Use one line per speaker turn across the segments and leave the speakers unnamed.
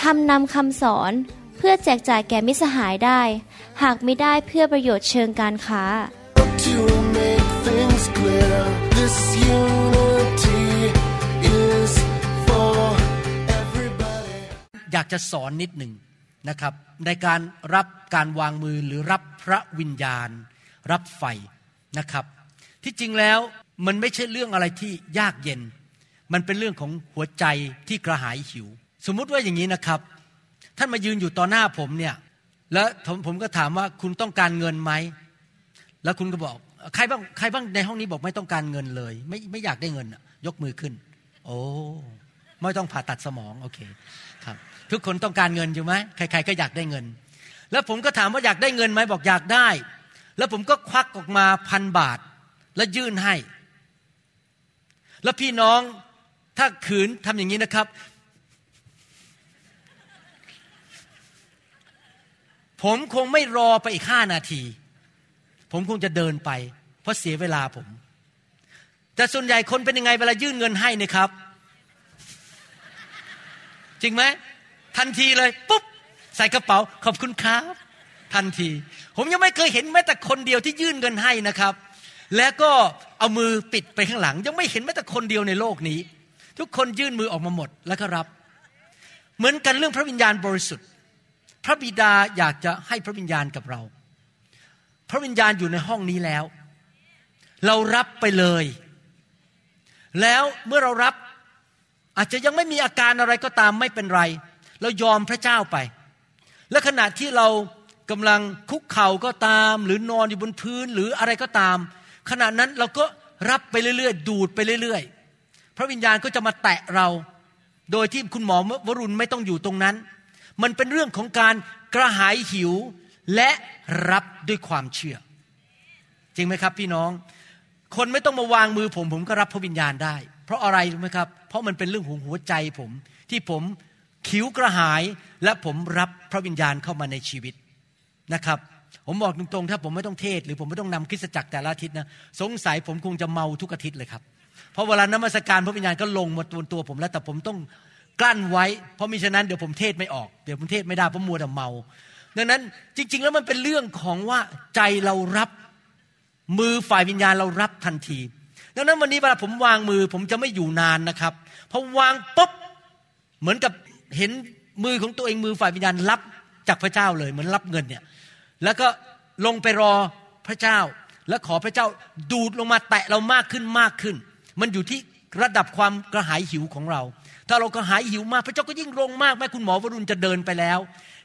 ทำนำคำสอนเพื่อแจกจ่ายแก่มิสหายได้ หากไม่ได้เพื่อประโยชน์เชิงการค้า
To make things clear, this unity is for everybody.
อยากจะสอนนิดหนึ่งนะครับ ในการรับการวางมือหรือรับพระวิญญาณ รับไฟนะครับ ที่จริงแล้วมันไม่ใช่เรื่องอะไรที่ยากเย็น มันเป็นเรื่องของหัวใจที่กระหายหิว สมมุติว่าอย่างนี้นะครับ ท่านมายืนอยู่ต่อหน้าผมเนี่ย แล้วผมผมก็ถามว่าคุณต้องการเงินไหม แล้วคุณก็บอกใครบ้างใครบ้างในห้องนี้บอกไม่ต้องการเงินเลย ไม่ไม่อยากได้เงินยกมือขึ้น โอ้ไม่ต้องผ่าตัดสมองโอเคครับ ทุกคนต้องการเงินอยู่ไหมใคร ๆ ก็อยากได้เงิน แล้วผมก็ถามว่าอยากได้เงินไหมบอกอยากได้ แล้วผมก็ควักออกมาพันบาท แล้วยื่นให้ แล้วพี่น้องถ้าขืนทำอย่างนี้นะครับ ผมคงไม่รอไปอีกห้านาที ผมคงจะเดินไป เพราะเสียเวลาผม แต่ส่วนใหญ่คนเป็นยังไงเวลายื่นเงินให้นะครับ จริงไหมทันทีเลยปุ๊บใส่กระเป๋าขอบคุณครับ ทันที ผมยังไม่เคยเห็นแม้แต่คนเดียวที่ยื่นเงินให้นะครับ แล้วก็เอามือปิดไปข้างหลัง ยังไม่เห็นแม้แต่คนเดียวในโลกนี้ ทุกคนยื่นมือออกมาหมดแล้วก็รับ เหมือนกันเรื่องพระวิญญาณบริสุทธิ์ พระบิดาอยากจะให้พระวิญญาณกับเรา พระวิญญาณอยู่ในห้องนี้แล้ว เรารับไปเลย แล้วเมื่อเรารับอาจจะยังไม่มีอาการอะไรก็ตามไม่เป็นไร เรายอมพระเจ้าไป และขณะที่เรากำลังคุกเข่าก็ตาม หรือนอนอยู่บนพื้นหรืออะไรก็ตาม ขณะนั้นเราก็รับไปเรื่อยๆ ดูดไปเรื่อยๆ พระวิญญาณก็จะมาแตะเรา โดยที่คุณหมอวรุณไม่ต้องอยู่ตรงนั้น มันเป็นเรื่องของการกระหายหิวและรับด้วยความเชื่อ จริงไหมครับพี่น้อง คนไม่ต้องมาวางมือผม ผมก็รับพระวิญญาณได้ เพราะอะไรรู้ไหมครับ เพราะมันเป็นเรื่องของหัวใจผม ที่ผมขิวกระหายและผมรับพระวิญญาณเข้ามาในชีวิตนะครับ ผมบอกตรงๆถ้าผมไม่ต้องเทศ หรือผมไม่ต้องนำคริสตจักรแต่ละอาทิตย์นะสงสัยผมคงจะเมาทุกอาทิตย์เลยครับเพราะเวลานมัสการพระวิญญาณก็ลงมาตัวตัวผมแล้วแต่ผมต้อง กลั้นไว้ เพราะมิฉะนั้นเดี๋ยวผมเทศไม่ออก เดี๋ยวผมเทศไม่ได้เพราะมัวแต่เมา ดังนั้นจริง ๆ แล้วมันเป็นเรื่องของว่าใจเรารับมือฝ่ายวิญญาณเรารับทันที ดังนั้นวันนี้เวลาผมวางมือผมจะไม่อยู่นานนะครับพอวางปุ๊บเหมือนกับเห็นมือของตัวเองมือฝ่ายวิญญาณรับจากพระเจ้าเลยเหมือนรับเงินเนี่ยแล้วก็ลงไปรอพระเจ้า และขอพระเจ้าดูดลงมาแตะเรามากขึ้นมากขึ้น มันอยู่ที่ระดับความกระหายหิวของเรา ถ้าเรากระหายหิวมากพระเจ้าก็ยิ่งลงมากแม้คุณหมอวรุณจะเดินไปแล้ว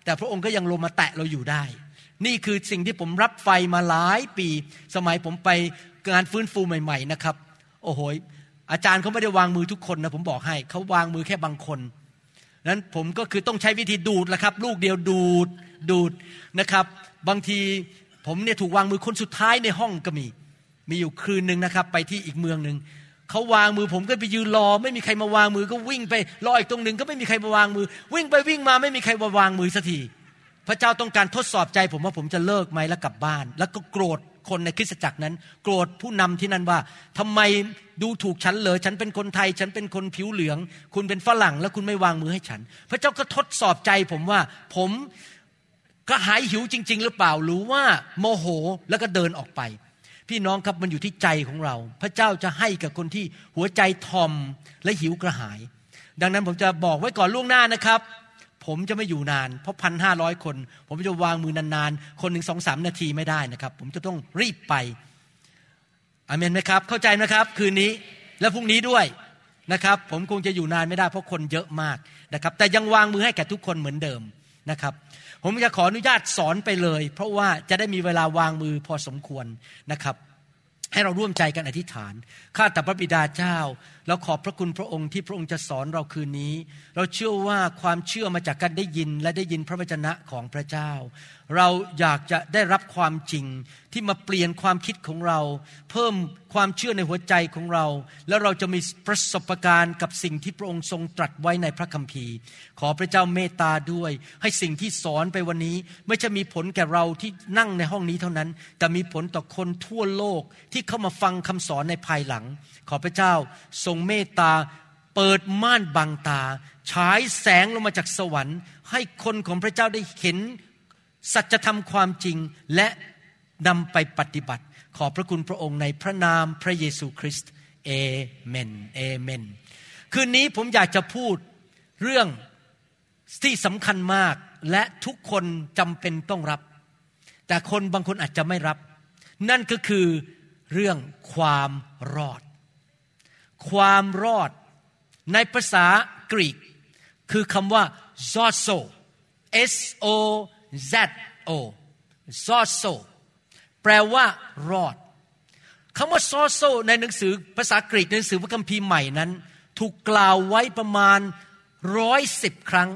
แต่พระองค์ก็ยังลงมาแตะเราอยู่ได้ นี่คือสิ่งที่ผมรับไฟมาหลายปี สมัยผมไปงานฟื้นฟูใหม่ ๆ นะครับ โอ้โหอาจารย์เขาไม่ได้วางมือทุกคนนะผมบอกให้เขาวางมือแค่บางคนนั้นผมก็คือต้องใช้วิธีดูดละครับ ลูกเดียวดูดดูดนะครับ บางทีผมเนี่ยถูกวางมือคนสุดท้ายในห้องก็มี มีอยู่คืนหนึ่งนะครับ ไปที่อีกเมืองหนึ่ง เขาวางมือผมก็ไปยืนรอ ไม่มีใครมาวางมือก็วิ่งไปรออีกตรงหนึ่งก็ไม่มีใครมาวางมือ วิ่งไปวิ่งมาไม่มีใครมาวางมือสักทีพระเจ้าต้องการทดสอบใจผมว่าผมจะเลิกไหมแล้วกลับบ้าน แล้วก็โกรธคนในคริสตจักรนั้น โกรธผู้นำที่นั่นว่าทำไมดูถูกฉันเลยฉันเป็นคนไทย ฉันเป็นคนผิวเหลือง คุณเป็นฝรั่ง แล้วคุณไม่วางมือให้ฉัน พระเจ้าก็ทดสอบใจผมว่าผมกระหายหิวจริง ๆ หรือเปล่า หรือว่าโมโหแล้วก็เดินออกไป พี่น้องครับมันอยู่ที่ใจของเรา พระเจ้าจะให้กับคนที่หัวใจทอมและหิวกระหาย ดังนั้นผมจะบอกไว้ก่อนล่วงหน้านะครับ ผมจะไม่อยู่นาน เพราะพันห้าร้อยคน ผมจะวางมือนานๆ คนหนึ่งสองสามนาทีไม่ได้นะครับ ผมจะต้องรีบไปอเมนไหมครับ เข้าใจนะครับ คืนนี้และพรุ่งนี้ด้วยนะครับ ผมคงจะอยู่นานไม่ได้เพราะคนเยอะมากนะครับ แต่ยังวางมือให้แก่ทุกคนเหมือนเดิมนะครับ ผมจะขออนุญาตสอนไปเลย เพราะว่าจะได้มีเวลาวางมือพอสมควรนะครับ ให้เราร่วมใจกันอธิษฐาน ข้าแต่พระบิดาเจ้า เราขอบพระคุณพระองค์ที่พระองค์จะสอนเราคืนนี้ เราเชื่อว่าความเชื่อมาจากการได้ยินและได้ยินพระวจนะของพระเจ้า เราอยากจะได้รับความจริง ที่มาเปลี่ยนความคิดของเรา เพิ่มความเชื่อในหัวใจของเรา แล้วเราจะมีประสบการณ์กับสิ่งที่พระองค์ทรงตรัสไว้ในพระคัมภีร์ ขอพระเจ้าเมตตาด้วย ให้สิ่งที่สอนไปวันนี้ ไม่ใช่มีผลแก่เราที่นั่งในห้องนี้เท่านั้น แต่มีผลต่อคนทั่วโลกที่เข้ามาฟังคำสอนในภายหลัง ขอพระเจ้าทรงเมตตาเปิดม่านบังตา ฉายแสงลงมาจากสวรรค์ ให้คนของพระเจ้าได้เห็น สัจธรรมความจริงและ นำไปปฏิบัติ ขอพระคุณพระองค์ในพระนามพระเยซูคริสต์เอเมนเอเมน คืนนี้ผมอยากจะพูดเรื่องที่สำคัญมากและทุกคนจำเป็นต้องรับ แต่คนบางคนอาจจะไม่รับ นั่นก็คือเรื่องความรอด ความรอดในภาษากรีก คือคำว่า zozo s o z o zozo แปลว่ารอดคำว่า zozo ในหนังสือภาษากรีกในหนังสือพระคัมภีร์ใหม่นั้น ถูกกล่าวไว้ประมาณร้อยสิบครั้ง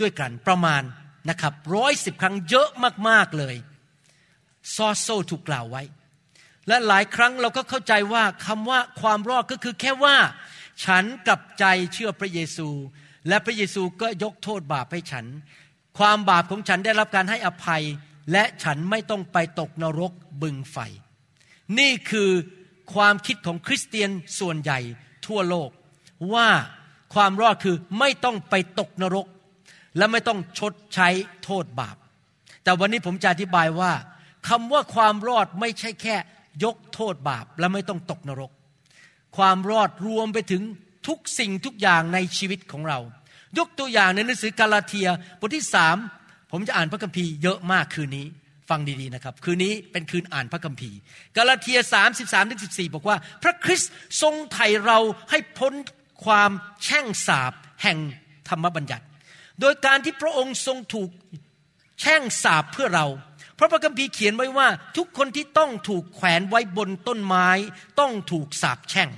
ด้วยกันประมาณนะครับร้อยสิบครั้งเยอะมากๆเลยซอโซถูกกล่าวไว้ และหลายครั้งเราก็เข้าใจว่าคำว่าความรอดก็คือแค่ว่า ฉันกลับใจเชื่อพระเยซู และพระเยซูก็ยกโทษบาปให้ฉัน ความบาปของฉันได้รับการให้อภัย และฉันไม่ต้องไปตกนรกบึงไฟ นี่คือความคิดของคริสเตียนส่วนใหญ่ทั่วโลก ว่าความรอดคือไม่ต้องไปตกนรก และไม่ต้องชดใช้โทษบาป แต่วันนี้ผมจะอธิบายว่าคำว่าความรอดไม่ใช่แค่ยกโทษบาปและไม่ต้องตกนรก ความรอดรวมไปถึงทุกสิ่งทุกอย่างในชีวิตของเรา ยกตัวอย่างในหนังสือกาลาเทียบทที่สาม ผมจะอ่านพระคัมภีร์เยอะมากคืนนี้ฟังดีๆนะครับ คืนนี้เป็นคืนอ่านพระคัมภีร์ กาลาเทียสามสิบสามถึงสิบสี่บอกว่า พระคริสต์ทรงไถ่เราให้พ้นความแช่งสาบแห่งธรรมบัญญัติ โดยการที่พระองค์ทรงถูกแช่งสาบเพื่อเรา เพราะพระคัมภีร์เขียนไว้ว่า ทุกคนที่ต้องถูกแขวนไว้บนต้นไม้ ต้องถูกสาบแช่ง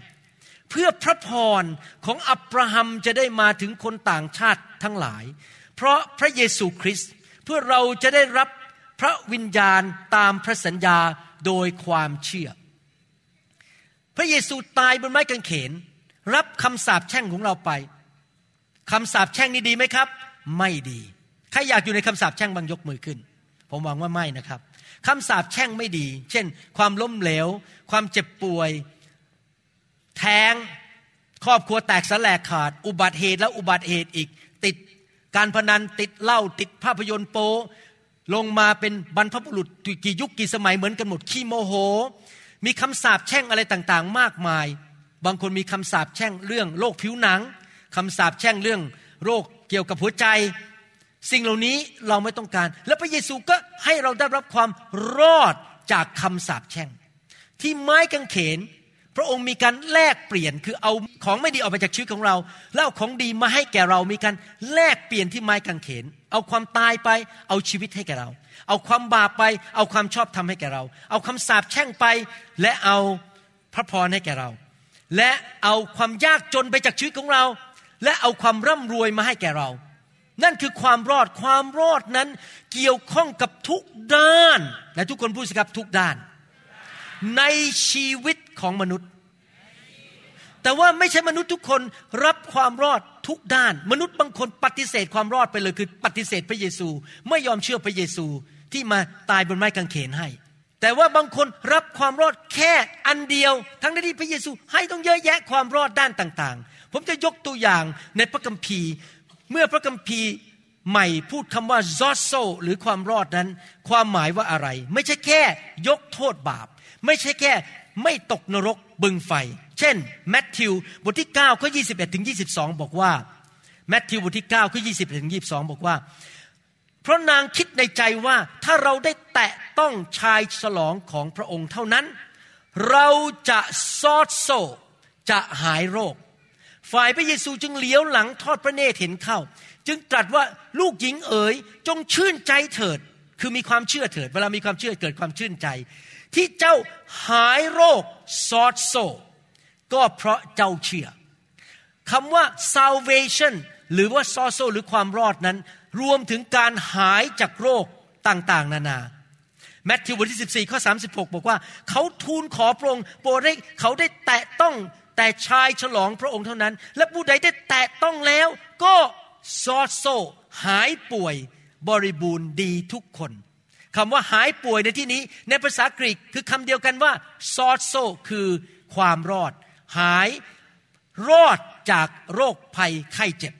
เพื่อพระพรของอับราฮัมจะได้มาถึงคนต่างชาติทั้งหลาย เพราะพระเยซูคริสต์ เพื่อเราจะได้รับพระวิญญาณตามพระสัญญาโดยความเชื่อ พระเยซูตายบนไม้กางเขน รับคำสาปแช่งของเราไปคำสาปแช่งนี่ดีไหมครับ ไม่ดี ใครอยากอยู่ในคำสาปแช่งบางยกมือขึ้น ผมหวังว่าไม่นะครับคำสาปแช่งไม่ดี เช่น ความล้มเหลว ความเจ็บป่วย แท้ง ครอบครัวแตกสลายขาด อุบัติเหตุและอุบัติเหตุอีก ติด การพนันติดเหล้าติดภาพยนตร์โป ลงมาเป็นบรรพบุรุษกี่ยุคกี่สมัยเหมือนกันหมดขี้โมโห มีคำสาปแช่งอะไรต่างๆ มากมาย บางคนมีคำสาปแช่งเรื่องโรคผิวหนังคำสาปแช่งเรื่องโรคเกี่ยวกับหัวใจ สิ่งเหล่านี้เราไม่ต้องการ และพระเยซูก็ให้เราได้รับความรอดจากคำสาปแช่ง ที่ไม้กางเขน พระองค์มีการแลกเปลี่ยนคือเอาของไม่ดีออกไปจากชีวิตของเรา แล้วเอาของดีมาให้แก่เรามีการแลกเปลี่ยนที่ไม้กางเขน เอาความตายไป เอาชีวิตให้แก่เรา เอาความบาปไป เอาความชอบธรรมให้แก่เรา เอาคำสาปแช่งไป และเอาพระพรให้แก่เรา และเอาความยากจนไปจากชีวิตของเรา และเอาความร่ำรวยมาให้แก่เรา นั่นคือความรอดความรอดนั้นเกี่ยวข้องกับทุกด้านและทุกคนพูดสิครับทุกด้านในชีวิตของมนุษย์ แต่ว่าไม่ใช่มนุษย์ทุกคนรับความรอดทุกด้าน มนุษย์บางคนปฏิเสธความรอดไปเลยคือ ปฏิเสธพระเยซู ไม่ยอมเชื่อพระเยซูที่มาตายบนไม้กางเขนให้ แต่ว่าบางคนรับความรอดแค่อันเดียว ทั้งที่พระเยซูให้ต้องเยอะแยะความรอดด้านต่างๆ ผมจะยกตัวอย่างในพระคัมภีร์ เมื่อพระคัมภีร์ใหม่พูดคำว่า z o s o หรือความรอดนั้น ความหมายว่าอะไร ไม่ใช่แค่ยกโทษบาป ไม่ใช่แค่ไม่ตกนรกบึงไฟ เช่นแมทธิวบทที่9ข้อ21ถึง22 บอกว่าแมทธิวบทที่9ข้อ21ถึง22 บอกว่า เพราะนางคิดในใจว่าถ้าเราได้แตะต้องชายฉลองของพระองค์เท่านั้น เราจะซอดโซจะหายโรค ฝ่ายพระเยซูจึงเลี้ยวหลังทอดพระเนตรเห็นเข้า จึงตรัสว่าลูกหญิงเอ๋ยจงชื่นใจเถิดคือมีความเชื่อเถิด เวลามีความเชื่อเกิดความชื่นใจ ที่เจ้าหายโรคซอดโซ ก็เพราะเจ้าเชื่อคำว่า salvation หรือว่าซอโซหรือความรอดนั้น รวมถึงการหายจากโรคต่างๆ นานาแมทธิวบทที่ 14 ข้อ 36 บอกว่า เขาทูลขอพระองค์โปรดให้เขาได้แตะต้องแต่ชายฉลองพระองค์เท่านั้น และผู้ใดได้แตะต้องแล้วก็ซอโซหายป่วยบริบูรณ์ดีทุกคนคำว่าหายป่วยในที่นี้ ในภาษากรีกคือคำเดียวกันว่าซอโซคือความรอด หายรอดจากโรคภัยไข้เจ็บ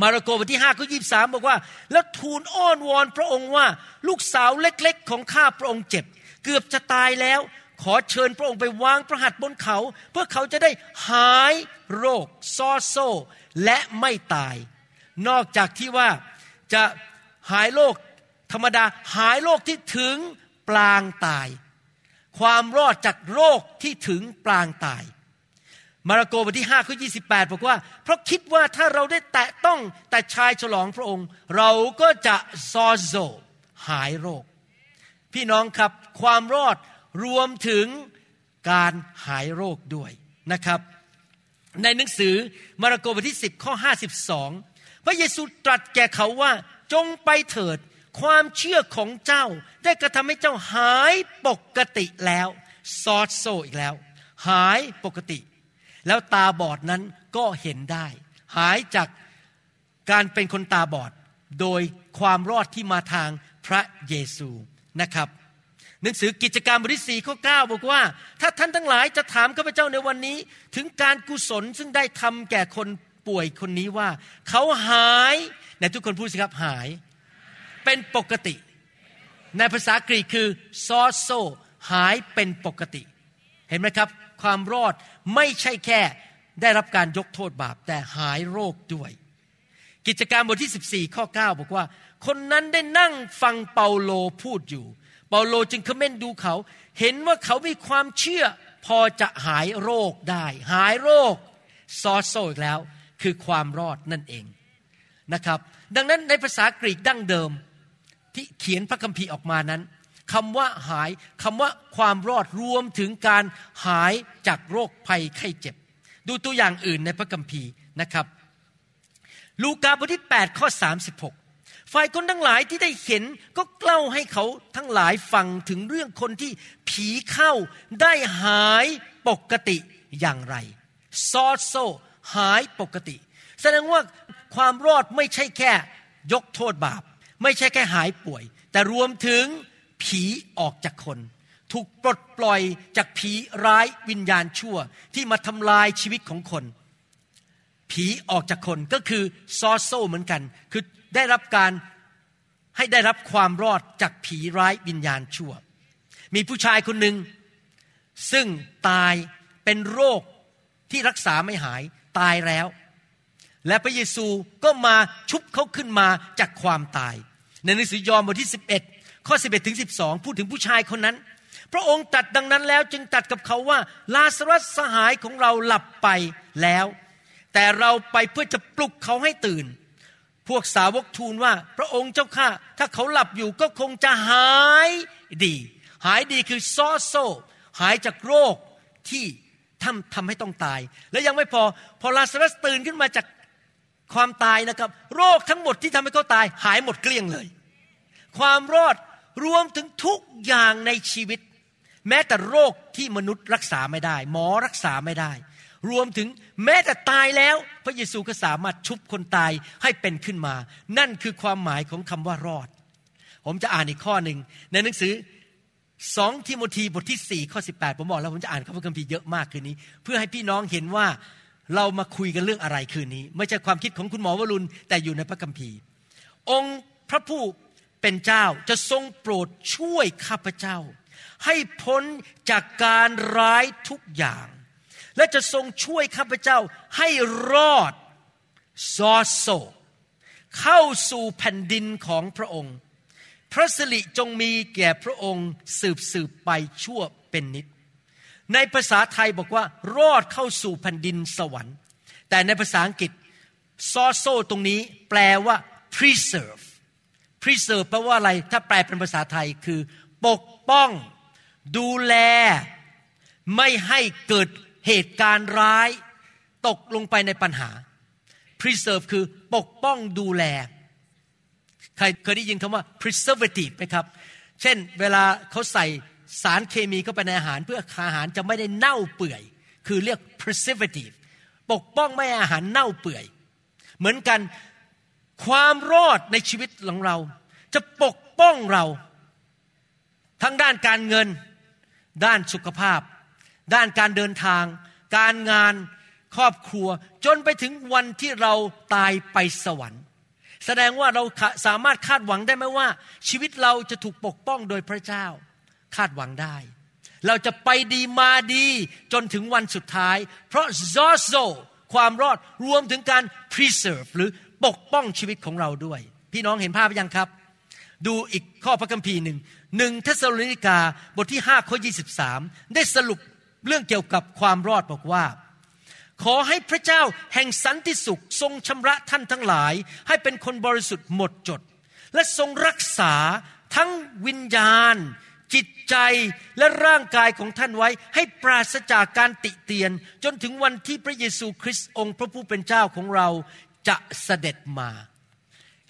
มาระโกบทที่5ข้อยีบอกว่า แล้วทูลอ้อนวอนพระองค์ว่า ลูกสาวเล็กๆ ของข้าพระองค์เจ็บ เกือบจะตายแล้ว ขอเชิญพระองค์ไปวางพระหัตบนเขา เพื่อเขาจะได้หายโรคซอโซและไม่ตาย นอกจากที่ว่าจะหายโรคธรรมดาหายโรคที่ถึงปลางตาย ความรอดจากโรคที่ถึงปลางตาย มาระโกบทที่5ข้อ28 บอกว่า เพราะคิดว่าถ้าเราได้แตะต้องแต่ชายฉลองพระองค์ เราก็จะซอโซหายโรค พี่น้องครับความรอดรวมถึงการหายโรคด้วยนะครับ ในหนังสือมาระโกบทที่ 10 ข้อ 52 พระเยซูตรัสแก่เขาว่าจงไปเถิดความเชื่อของเจ้าได้กระทำให้เจ้าหายปกติแล้วซอดโซอีกแล้ว หายปกติ แล้วตาบอดนั้นก็เห็นได้ หายจากการเป็นคนตาบอดโดยความรอดที่มาทางพระเยซูนะครับ หนังสือกิจการบทที่สี่ข้อ9บอกว่า ถ้าท่านทั้งหลายจะถามข้าพเจ้าในวันนี้ ถึงการกุศลซึ่งได้ทำแก่คนป่วยคนนี้ว่า เขาหายในทุกคนพูดสิครับหาย เป็นปกติ ในภาษากรีกคือซอโซหายเป็นปกติ เห็นไหมครับ ความรอดไม่ใช่แค่ได้รับการยกโทษบาปแต่หายโรคด้วย กิจการบทที่ 14 ข้อ 9 บอกว่า คนนั้นได้นั่งฟังเปาโลพูดอยู่ เปาโลจึงคอมเมนดูเขา เห็นว่าเขามีความเชื่อพอจะหายโรคได้ หายโรคซอโซอีกแล้ว คือความรอดนั่นเองนะครับ ดังนั้นในภาษากรีกดั้งเดิมที่เขียนพระคัมภีร์ออกมานั้น คำว่าหายคำว่าความรอดรวมถึงการหายจากโรคภัยไข้เจ็บ ดูตัวอย่างอื่นในพระคัมภีร์นะครับ ลูกาบทที่ 8 ข้อ 36 ฝ่ายคนทั้งหลายที่ได้เห็นก็เล่าให้เขาทั้งหลายฟังถึงเรื่องคนที่ผีเข้าได้หายปกติอย่างไรซอโซหายปกติ แสดงว่าความรอดไม่ใช่แค่ยกโทษบาป ไม่ใช่แค่หายป่วย แต่รวมถึง ผีออกจากคน ถูกปลดปล่อยจากผีร้ายวิญญาณชั่ว ที่มาทำลายชีวิตของคน ผีออกจากคนก็คือซอโซเหมือนกัน คือได้รับการให้ได้รับความรอดจากผีร้ายวิญญาณชั่ว มีผู้ชายคนหนึ่งซึ่งตายเป็นโรคที่รักษาไม่หายตายแล้ว และพระเยซูก็มาชุบเขาขึ้นมาจากความตาย ในหนังสือยอห์นบทที่ 11 ข้อ 11ถึง12 พูดถึงผู้ชายคนนั้น พระองค์ตัดดังนั้นแล้วจึงตัดกับเขาว่า ลาสรัสสหายของเราหลับไปแล้ว แต่เราไปเพื่อจะปลุกเขาให้ตื่น พวกสาวกทูลว่าพระองค์เจ้าข้าถ้าเขาหลับอยู่ก็คงจะหายดี หายดีคือซอโซ หายจากโรคที่ทำทำให้ต้องตาย และยังไม่พอพอลาสรัสตื่นขึ้นมาจากความตายนะครับ โรคทั้งหมดที่ทำให้เขาตายหายหมดเกลี้ยงเลย ความรอด รวมถึงทุกอย่างในชีวิต แม้แต่โรคที่มนุษย์รักษาไม่ได้ หมอรักษาไม่ได้ รวมถึงแม้แต่ตายแล้ว พระเยซูก็สามารถชุบคนตายให้เป็นขึ้นมา นั่นคือความหมายของคำว่ารอด ผมจะอ่านอีกข้อหนึ่งในหนังสือสองทิโมธีบทที่สี่ข้อสิบแปดผมบอกแล้วผมจะอ่านข้อพระคัมภีร์เยอะมากคืนนี้ เพื่อให้พี่น้องเห็นว่าเรามาคุยกันเรื่องอะไรคืนนี้ ไม่ใช่ความคิดของคุณหมอวรุณแต่อยู่ในพระคัมภีร์ องค์พระผู้ เป็นเจ้าจะทรงโปรดช่วยข้าพเจ้า ให้พ้นจากการร้ายทุกอย่าง และจะทรงช่วยข้าพเจ้าให้รอดซอโซเข้าสู่แผ่นดินของพระองค์ พระสิริจงมีแก่พระองค์สืบสืบไปชั่วเป็นนิด ในภาษาไทยบอกว่ารอดเข้าสู่แผ่นดินสวรรค์ แต่ในภาษาอังกฤษซอโซตรงนี้แปลว่า preserve preserve แปลว่าอะไร ถ้าแปลเป็นภาษาไทยคือ ปกป้อง ดูแล ไม่ให้เกิดเหตุการณ์ร้าย ตกลงไปในปัญหา preserve คือปกป้องดูแล ใครเคยได้ยินคำว่า preservative ไหมครับ เช่น เวลาเขาใส่สารเคมีเข้าไปในอาหาร เพื่ออาหารจะไม่ได้เน่าเปื่อย คือเรียก preservative ปกป้องไม่ให้อาหารเน่าเปื่อย เหมือนกัน ความรอดในชีวิตของเรา จะปกป้องเรา ทั้งด้านการเงิน ด้านสุขภาพ ด้านการเดินทาง การงานครอบครัว จนไปถึงวันที่เราตายไปสวรรค์ แสดงว่าเราสามารถคาดหวังได้ไหมว่า ชีวิตเราจะถูกปกป้องโดยพระเจ้า คาดหวังได้ เราจะไปดีมาดีจนถึงวันสุดท้าย เพราะ z o z o ความรอดรวมถึงการ preserve หรือ ปกป้องชีวิตของเราด้วย พี่น้องเห็นภาพยังครับ ดูอีกข้อพระคัมภีร์หนึ่งหนึ่งเทสโลนิกาบทที่5ข้อ23 ได้สรุปเรื่องเกี่ยวกับความรอดบอกว่า ขอให้พระเจ้าแห่งสันติสุขทรงชำระท่านทั้งหลาย ให้เป็นคนบริสุทธิ์หมดจด และทรงรักษาทั้งวิญญาณ จิตใจและร่างกายของท่านไว้ ให้ปราศจากการติเตียน จนถึงวันที่พระเยซูคริสต์องค์พระผู้เป็นเจ้าของเรา จะเสด็จมา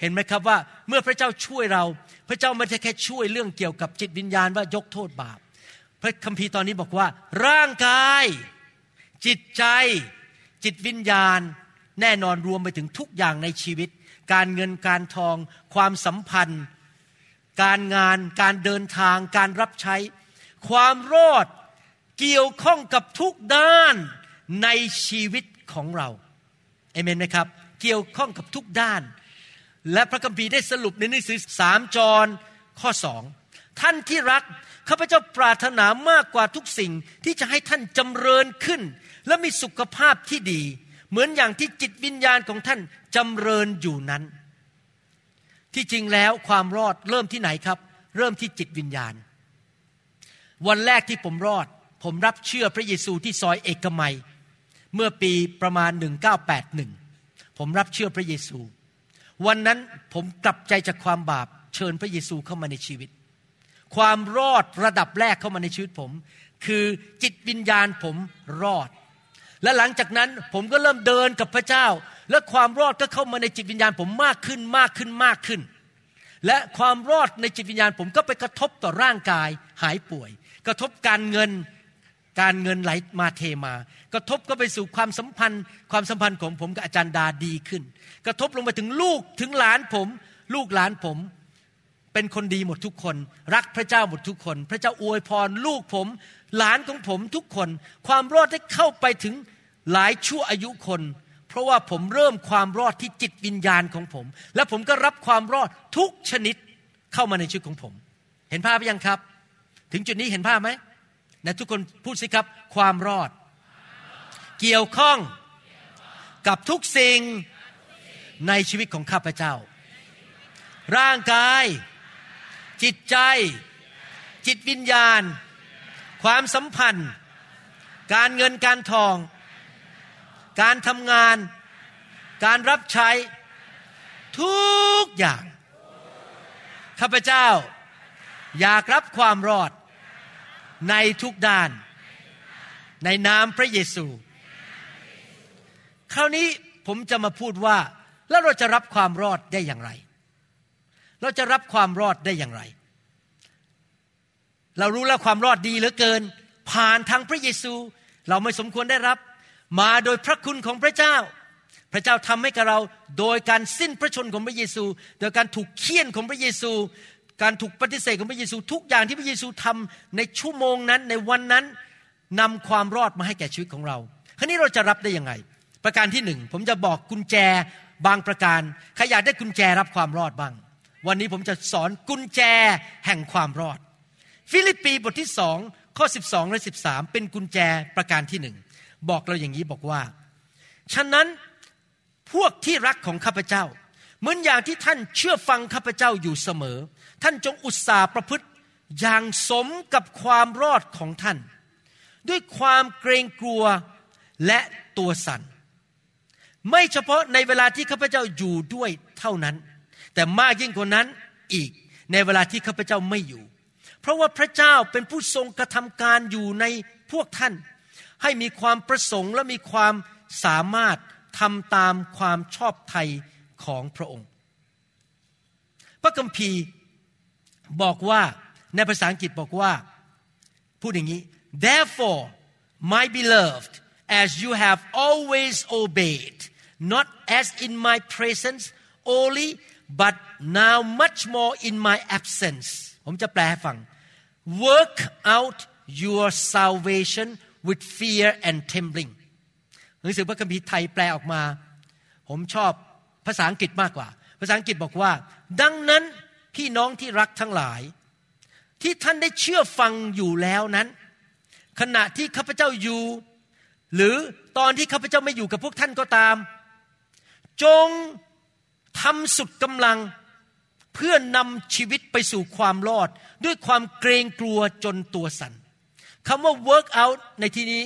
เห็นไหมครับว่าเมื่อพระเจ้าช่วยเรา พระเจ้าไม่ใช่แค่ช่วยเรื่องเกี่ยวกับจิตวิญญาณว่ายกโทษบาป พระคัมภีร์ตอนนี้บอกว่า ร่างกาย จิตใจ จิตวิญญาณ แน่นอนรวมไปถึงทุกอย่างในชีวิต การเงินการทอง ความสัมพันธ์ การงาน การเดินทาง การรับใช้ ความรอดเกี่ยวข้องกับทุกด้านในชีวิตของเราเอเมนไหมครับ เกี่ยวข้องกับทุกด้าน และพระคัมภีร์ได้สรุปในหนังสือสามจรข้อสองท่านที่รักข้าพเจ้าปรารถนามากกว่าทุกสิ่งที่จะให้ท่านจำเริญขึ้น และมีสุขภาพที่ดี เหมือนอย่างที่จิตวิญญาณของท่านจำเริญอยู่นั้น ที่จริงแล้วความรอดเริ่มที่ไหนครับ เริ่มที่จิตวิญญาณ วันแรกที่ผมรอด ผมรับเชื่อพระเยซูที่ซอยเอกมัย เมื่อปีประมาณ 1981 ผมรับเชื่อพระเยซู วันนั้นผมกลับใจจากความบาป เชิญพระเยซูเข้ามาในชีวิต ความรอดระดับแรกเข้ามาในชีวิตผม คือจิตวิญญาณผมรอด และหลังจากนั้นผมก็เริ่มเดินกับพระเจ้า และความรอดก็เข้ามาในจิตวิญญาณผมมากขึ้นมากขึ้นมากขึ้น และความรอดในจิตวิญญาณผมก็ไปกระทบต่อร่างกายหายป่วย กระทบการเงินการเงินไหลมาเทมากระทบก็ไปสู่ความสัมพันธ์ ความสัมพันธ์ของผมกับอาจารย์ดาดีขึ้น กระทบลงไปถึงลูกถึงหลานผม ลูกหลานผม เป็นคนดีหมดทุกคน รักพระเจ้าหมดทุกคน พระเจ้าอวยพรลูกผม หลานของผมทุกคน ความรอดได้เข้าไปถึงหลายชั่วอายุคน เพราะว่าผมเริ่มความรอดที่จิตวิญญาณของผม และผมก็รับความรอดทุกชนิดเข้ามาในชีวิตของผม เห็นภาพยังครับ ถึงจุดนี้เห็นภาพไหมนะทุกคนพูดสิครับ ความรอด เกี่ยวข้องกับทุกสิ่งในชีวิตของข้าพเจ้า ร่างกาย จิตใจ จิตวิญญาณ ความสัมพันธ์ การเงินการทอง การทำงาน การรับใช้ ทุกอย่าง ข้าพเจ้าอยากรับความรอดในทุกด้าน ในนามพระเยซู คราวนี้ผมจะมาพูดว่า แล้วเราจะรับความรอดได้อย่างไร เราจะรับความรอดได้อย่างไร เรารู้แล้วความรอดดีเหลือเกิน ผ่านทางพระเยซู เราไม่สมควรได้รับ มาโดยพระคุณของพระเจ้า พระเจ้าทำให้กับเราโดยการสิ้นพระชนของพระเยซู โดยการถูกเคี่ยนของพระเยซู การถูกปฏิเสธของพระเยซู ทุกอย่างที่พระเยซูทำในชั่วโมงนั้นในวันนั้นนำความรอดมาให้แก่ชีวิตของเราคราวนี้เราจะรับได้ยังไง ประการที่หนึ่งผมจะบอกกุญแจบางประการใครอยากได้กุญแจรับความรอดบ้าง วันนี้ผมจะสอนกุญแจแห่งความรอด ฟิลิปปีบทที่สองข้อ 12 และ 13 เป็นกุญแจประการที่หนึ่งบอกเราอย่างนี้บอกว่า ฉะนั้นพวกที่รักของข้าพเจ้า เหมือนอย่างที่ท่านเชื่อฟังข้าพเจ้าอยู่เสมอ ท่านจงอุตสาห์ประพฤติอย่างสมกับความรอดของท่าน ด้วยความเกรงกลัวและตัวสัน่น ไม่เฉพาะในเวลาที่ข้าพเจ้าอยู่ด้วยเท่านั้น แต่มากยิ่งกว่านั้นอีกในเวลาที่ข้าพเจ้าไม่อยู่ เพราะว่าพระเจ้าเป็นผู้ทรงกระทำการอยู่ในพวกท่าน ให้มีความประสงค์และมีความสามารถทำตามความชอบธรรมของพระองค์ พระคัมภีร์บอกว่าในภาษาอังกฤษบอกว่า พูดอย่างนี้ therefore my beloved as you have always obeyed not as in my presence only but now much more in my absence ผมจะแปลให้ฟัง work out your salvation with fear and trembling หนังสือพระคัมภีร์ไทยแปลออกมา ผมชอบภาษาอังกฤษมากกว่า ภาษาอังกฤษบอกว่า ดังนั้นพี่น้องที่รักทั้งหลาย ที่ท่านได้เชื่อฟังอยู่แล้วนั้น ขณะที่ข้าพเจ้าอยู่ หรือตอนที่ข้าพเจ้าไม่อยู่กับพวกท่านก็ตาม จงทำสุดกำลังเพื่อนำชีวิตไปสู่ความรอด ด้วยความเกรงกลัวจนตัวสัน่นคำว่า work out ในที่นี้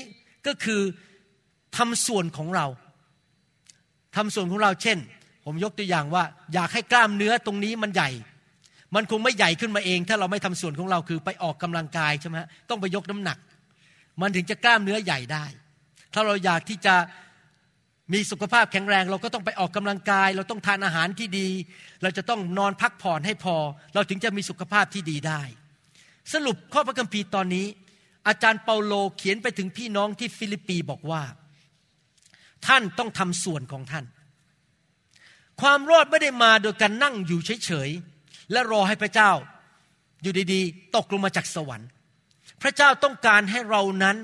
ก็คือทำส่วนของเราทำส่วนของเราเช่น ผมยกตัวอย่างว่า อยากให้กล้ามเนื้อตรงนี้มันใหญ่ มันคงไม่ใหญ่ขึ้นมาเอง ถ้าเราไม่ทำส่วนของเราคือไปออกกำลังกายใช่ไหมต้องไปยกน้ำหนัก มันถึงจะกล้ามเนื้อใหญ่ได้ ถ้าเราอยากที่จะ มีสุขภาพแข็งแรง เราก็ต้องไปออกกำลังกาย เราต้องทานอาหารที่ดี เราจะต้องนอนพักผ่อนให้พอ เราถึงจะมีสุขภาพที่ดีได้ สรุปข้อพระคัมภีร์ตอนนี้ อาจารย์เปาโลเขียนไปถึงพี่น้องที่ฟิลิปปีบอกว่า ท่านต้องทำส่วนของท่าน ความรอดไม่ได้มาโดยการนั่งอยู่เฉยๆและรอให้พระเจ้าอยู่ดีๆ ตกลงมาจากสวรรค์ พระเจ้าต้องการให้เรานั้น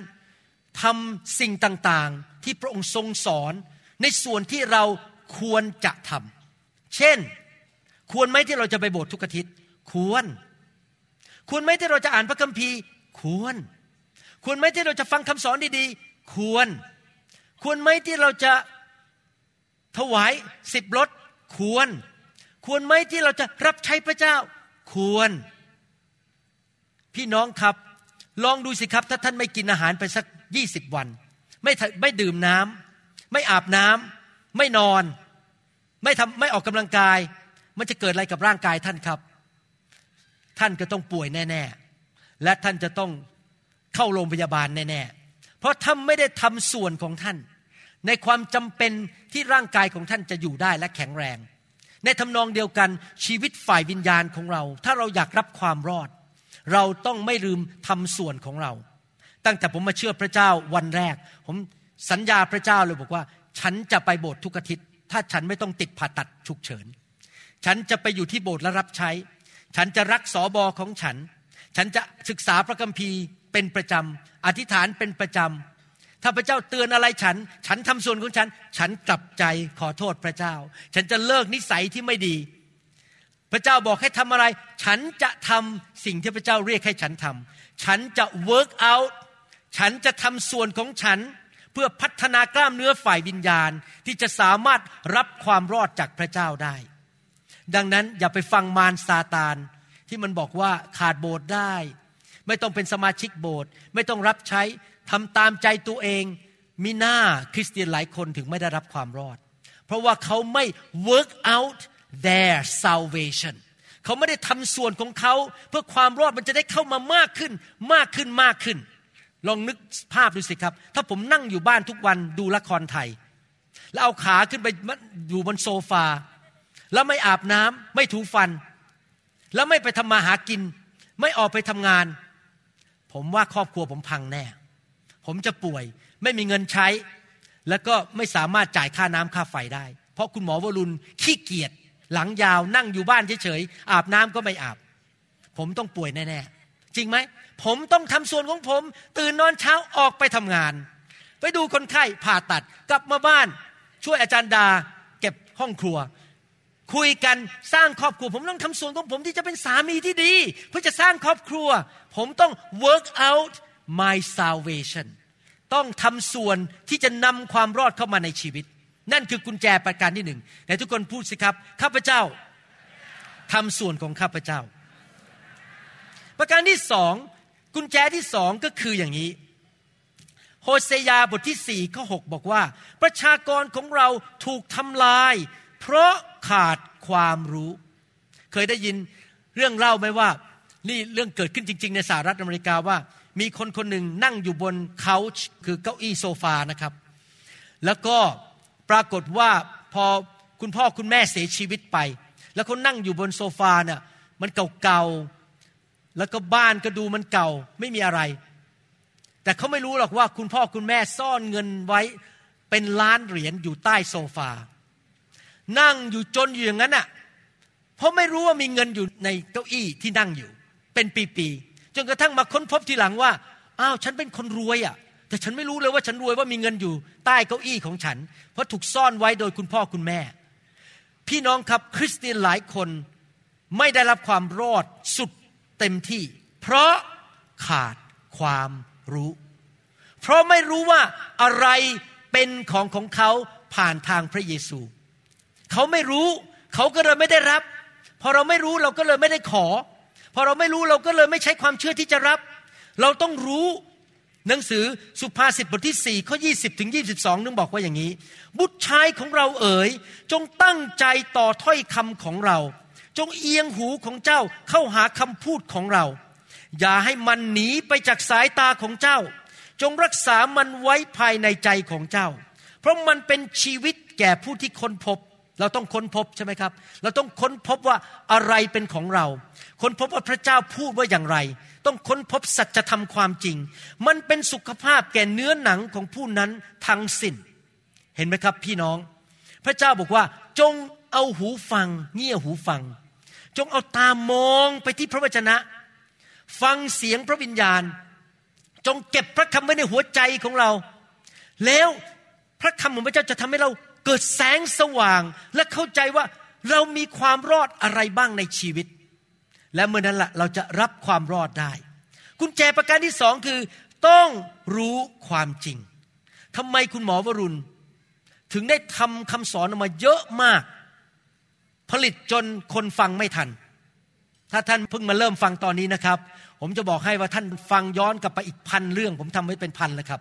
ทำสิ่งต่างๆ ที่พระองค์ทรงสอน ในส่วนที่เราควรจะทำเช่น ควรไหมที่เราจะไปโบสถ์ทุกอาทิตย์ ควร ควรไหมที่เราจะอ่านพระคัมภีร์ ควร ควรไหมที่เราจะฟังคำสอนดีๆ ควร ควรไหมที่เราจะถวายสิบรถควร ควรไหมที่เราจะรับใช้พระเจ้า ควร พี่น้องครับ ลองดูสิครับ ถ้าท่านไม่กินอาหารไปสักยี่สิบวัน ไม่ไม่ดื่มน้ำ ไม่อาบน้ำไม่นอน ไม่ทำไม่ออกกำลังกาย มันจะเกิดอะไรกับร่างกายท่านครับ ท่านก็ต้องป่วยแน่ ๆ และท่านจะต้องเข้าโรงพยาบาลแน่ๆเพราะท่านไม่ได้ทำส่วนของท่าน ในความจำเป็นที่ร่างกายของท่านจะอยู่ได้และแข็งแรง ในทำนองเดียวกันชีวิตฝ่ายวิญญาณของเรา ถ้าเราอยากรับความรอด เราต้องไม่ลืมทำส่วนของเรา ตั้งแต่ผมมาเชื่อพระเจ้าวันแรก ผม สัญญาพระเจ้าเลยบอกว่า ฉันจะไปโบสถ์ทุกอาทิตย์ ถ้าฉันไม่ต้องติดผ่าตัดฉุกเฉิน ฉันจะไปอยู่ที่โบสถ์และรับใช้ ฉันจะรักสอบอของฉัน ฉันจะศึกษาพระคัมภีร์เป็นประจำอธิษฐานเป็นประจำถ้าพระเจ้าเตือนอะไรฉัน ฉันทำส่วนของฉัน ฉันกลับใจขอโทษพระเจ้า ฉันจะเลิกนิสัยที่ไม่ดี พระเจ้าบอกให้ทำอะไร ฉันจะทำสิ่งที่พระเจ้าเรียกให้ฉันทำฉันจะ work out ฉันจะทำส่วนของฉัน พื่อพัฒนากล้ามเนื้อฝ่ายวิญญาณที่จะสามารถรับความรอดจากพระเจ้าได้ ดังนั้นอย่าไปฟังมารซาตานที่มันบอกว่าขาดโบสถ์ได้ ไม่ต้องเป็นสมาชิกโบสถ์ไม่ต้องรับใช้ทำตามใจตัวเองมีหน้าคริสเตียนหลายคนถึงไม่ได้รับความรอด เพราะว่าเขาไม่ work out their salvation เขาไม่ได้ทำส่วนของเขา เพื่อความรอดมันจะได้เข้ามามากขึ้นมากขึ้นมากขึ้น ลองนึกภาพดูสิครับ ถ้าผมนั่งอยู่บ้านทุกวันดูละครไทย แล้วเอาขาขึ้นไปอยู่บนโซฟา แล้วไม่อาบน้ำไม่ถูฟัน แล้วไม่ไปทำมาหากิน ไม่ออกไปทำงาน ผมว่าครอบครัวผมพังแน่ ผมจะป่วย ไม่มีเงินใช้ แล้วก็ไม่สามารถจ่ายค่าน้ำค่าไฟได้ เพราะคุณหมอวรุณขี้เกียจหลังยาวนั่งอยู่บ้านเฉยๆอาบน้ำก็ไม่อาบ ผมต้องป่วยแน่ๆ จริงไหมผมต้องทำส่วนของผม ตื่นนอนเช้าออกไปทำงาน ไปดูคนไข้ผ่าตัดกลับมาบ้าน ช่วยอาจารย์ดา เก็บห้องครัว คุยกันสร้างครอบครัว ผมต้องทำส่วนของผมที่จะเป็นสามีที่ดี เพื่อจะสร้างครอบครัว ผมต้อง work out my salvation ต้องทำส่วนที่จะนำความรอดเข้ามาในชีวิต นั่นคือกุญแจประการที่หนึ่งแต่ทุกคนพูดสิครับ ข้าพเจ้าทำส่วนของข้าพเจ้า ประการที่สองกุญแจที่สองก็คืออย่างนี้ โฮเซยาบทที่สี่ข้อหบอกว่า ประชากรของเราถูกทำลาย เพราะขาดความรู้ เคยได้ยินเรื่องเล่าไหมว่า นี่เรื่องเกิดขึ้นจริง ๆ ในสหรัฐอเมริกาว่า มีคนคนหนึ่งนั่งอยู่บนเขาคือเก้าอี้โซฟานะครับ แล้วก็ปรากฏว่าพอคุณพ่อคุณแม่เสียชีวิตไป แล้วเขานั่งอยู่บนโซฟาเนี่ยมันเก่าๆ แล้วก็บ้านก็ดูมันเก่าไม่มีอะไร แต่เขาไม่รู้หรอกว่าคุณพ่อคุณแม่ซ่อนเงินไว้เป็นล้านเหรียญอยู่ใต้โซฟา นั่งอยู่จนอยู่อย่างนั้นอะเพราะไม่รู้ว่ามีเงินอยู่ในเก้าอี้ที่นั่งอยู่ เป็นปีๆจนกระทั่งมาค้นพบทีหลังว่าอ้าวฉันเป็นคนรวยอะ แต่ฉันไม่รู้เลยว่าฉันรวยว่ามีเงินอยู่ใต้เก้าอี้ของฉัน เพราะถูกซ่อนไว้โดยคุณพ่อคุณแม่ พี่น้องครับคริสเตียนหลายคนไม่ได้รับความรอดสุด เต็มที่ เพราะขาดความรู้ เพราะไม่รู้ว่าอะไรเป็นของของเขาผ่านทางพระเยซู เขาไม่รู้เขาก็เลยไม่ได้รับ พอเราไม่รู้เราก็เลยไม่ได้ขอ พอเราไม่รู้เราก็เลยไม่ใช้ความเชื่อที่จะรับ เราต้องรู้หนังสือสุภาษิตบทที่4ข้อ20 ถึง 22 นึงบอกว่าอย่างนี้ บุตรชายของเราเอ๋ยจงตั้งใจต่อถ้อยคำของเรา จงเอียงหูของเจ้าเข้าหาคำพูดของเรา อย่าให้มันหนีไปจากสายตาของเจ้า จงรักษามันไว้ภายในใจของเจ้า เพราะมันเป็นชีวิตแก่ผู้ที่ค้นพบ เราต้องค้นพบใช่ไหมครับ เราต้องค้นพบว่าอะไรเป็นของเรา ค้นพบว่าพระเจ้าพูดว่าอย่างไร ต้องค้นพบสัจธรรมความจริง มันเป็นสุขภาพแก่เนื้อหนังของผู้นั้นทั้งสิ้น เห็นไหมครับพี่น้อง พระเจ้าบอกว่าจงเอาหูฟัง เงี่ยหูฟัง จงเอาตามองไปที่พระวจนะ ฟังเสียงพระวิญญาณ จงเก็บพระคำไว้ในหัวใจของเรา แล้วพระคำของพระเจ้าจะทำให้เราเกิดแสงสว่าง และเข้าใจว่าเรามีความรอดอะไรบ้างในชีวิต และเมื่อนั้นละเราจะรับความรอดได้ กุญแจประการที่สองคือ ต้องรู้ความจริงทำไมคุณหมอวรุณ ถึงได้ทำคำสอนออกมาเยอะมาก ผลิตจนคนฟังไม่ทัน ถ้าท่านเพิ่งมาเริ่มฟังตอนนี้นะครับ ผมจะบอกให้ว่าท่านฟังย้อนกลับไปอีกพันเรื่อง ผมทำไว้เป็นพันแล้วครับ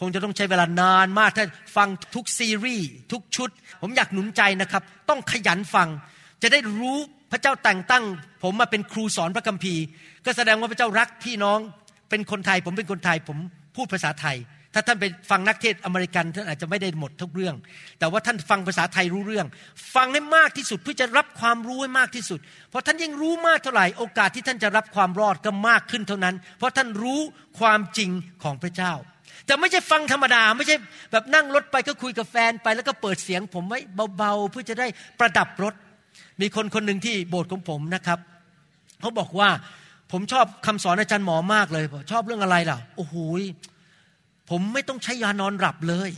คงจะต้องใช้เวลานานมากถ้าฟังทุกซีรีส์ทุกชุด ผมอยากหนุนใจนะครับ ต้องขยันฟัง จะได้รู้พระเจ้าแต่งตั้ง ผมมาเป็นครูสอนพระคัมภีร์ ก็แสดงว่าพระเจ้ารักพี่น้อง เป็นคนไทย ผมเป็นคนไทย ผมพูดภาษาไทย ถ้าท่านไปฟังนักเทศอเมริกันท่านอาจจะไม่ได้หมดทุกเรื่อง แต่ว่าท่านฟังภาษาไทยรู้เรื่อง ฟังให้มากที่สุดเพื่อจะรับความรู้ให้มากที่สุด เพราะท่านยิ่งรู้มากเท่าไหร่โอกาสที่ท่านจะรับความรอดก็มากขึ้นเท่านั้น เพราะท่านรู้ความจริงของพระเจ้า แต่ไม่ใช่ฟังธรรมดา ไม่ใช่แบบนั่งรถไปก็คุยกับแฟนไปแล้วก็เปิดเสียงผมไว้เบาๆ เพื่อจะได้ประดับรถ มีคนคนหนึ่งที่โบสถ์ของผมนะครับเขาบอกว่าผมชอบคำสอนอาจารย์หมอมากเลยชอบเรื่องอะไรล่ะโอ้โห ผมไม่ต้องใช้ยานอนหลับเลย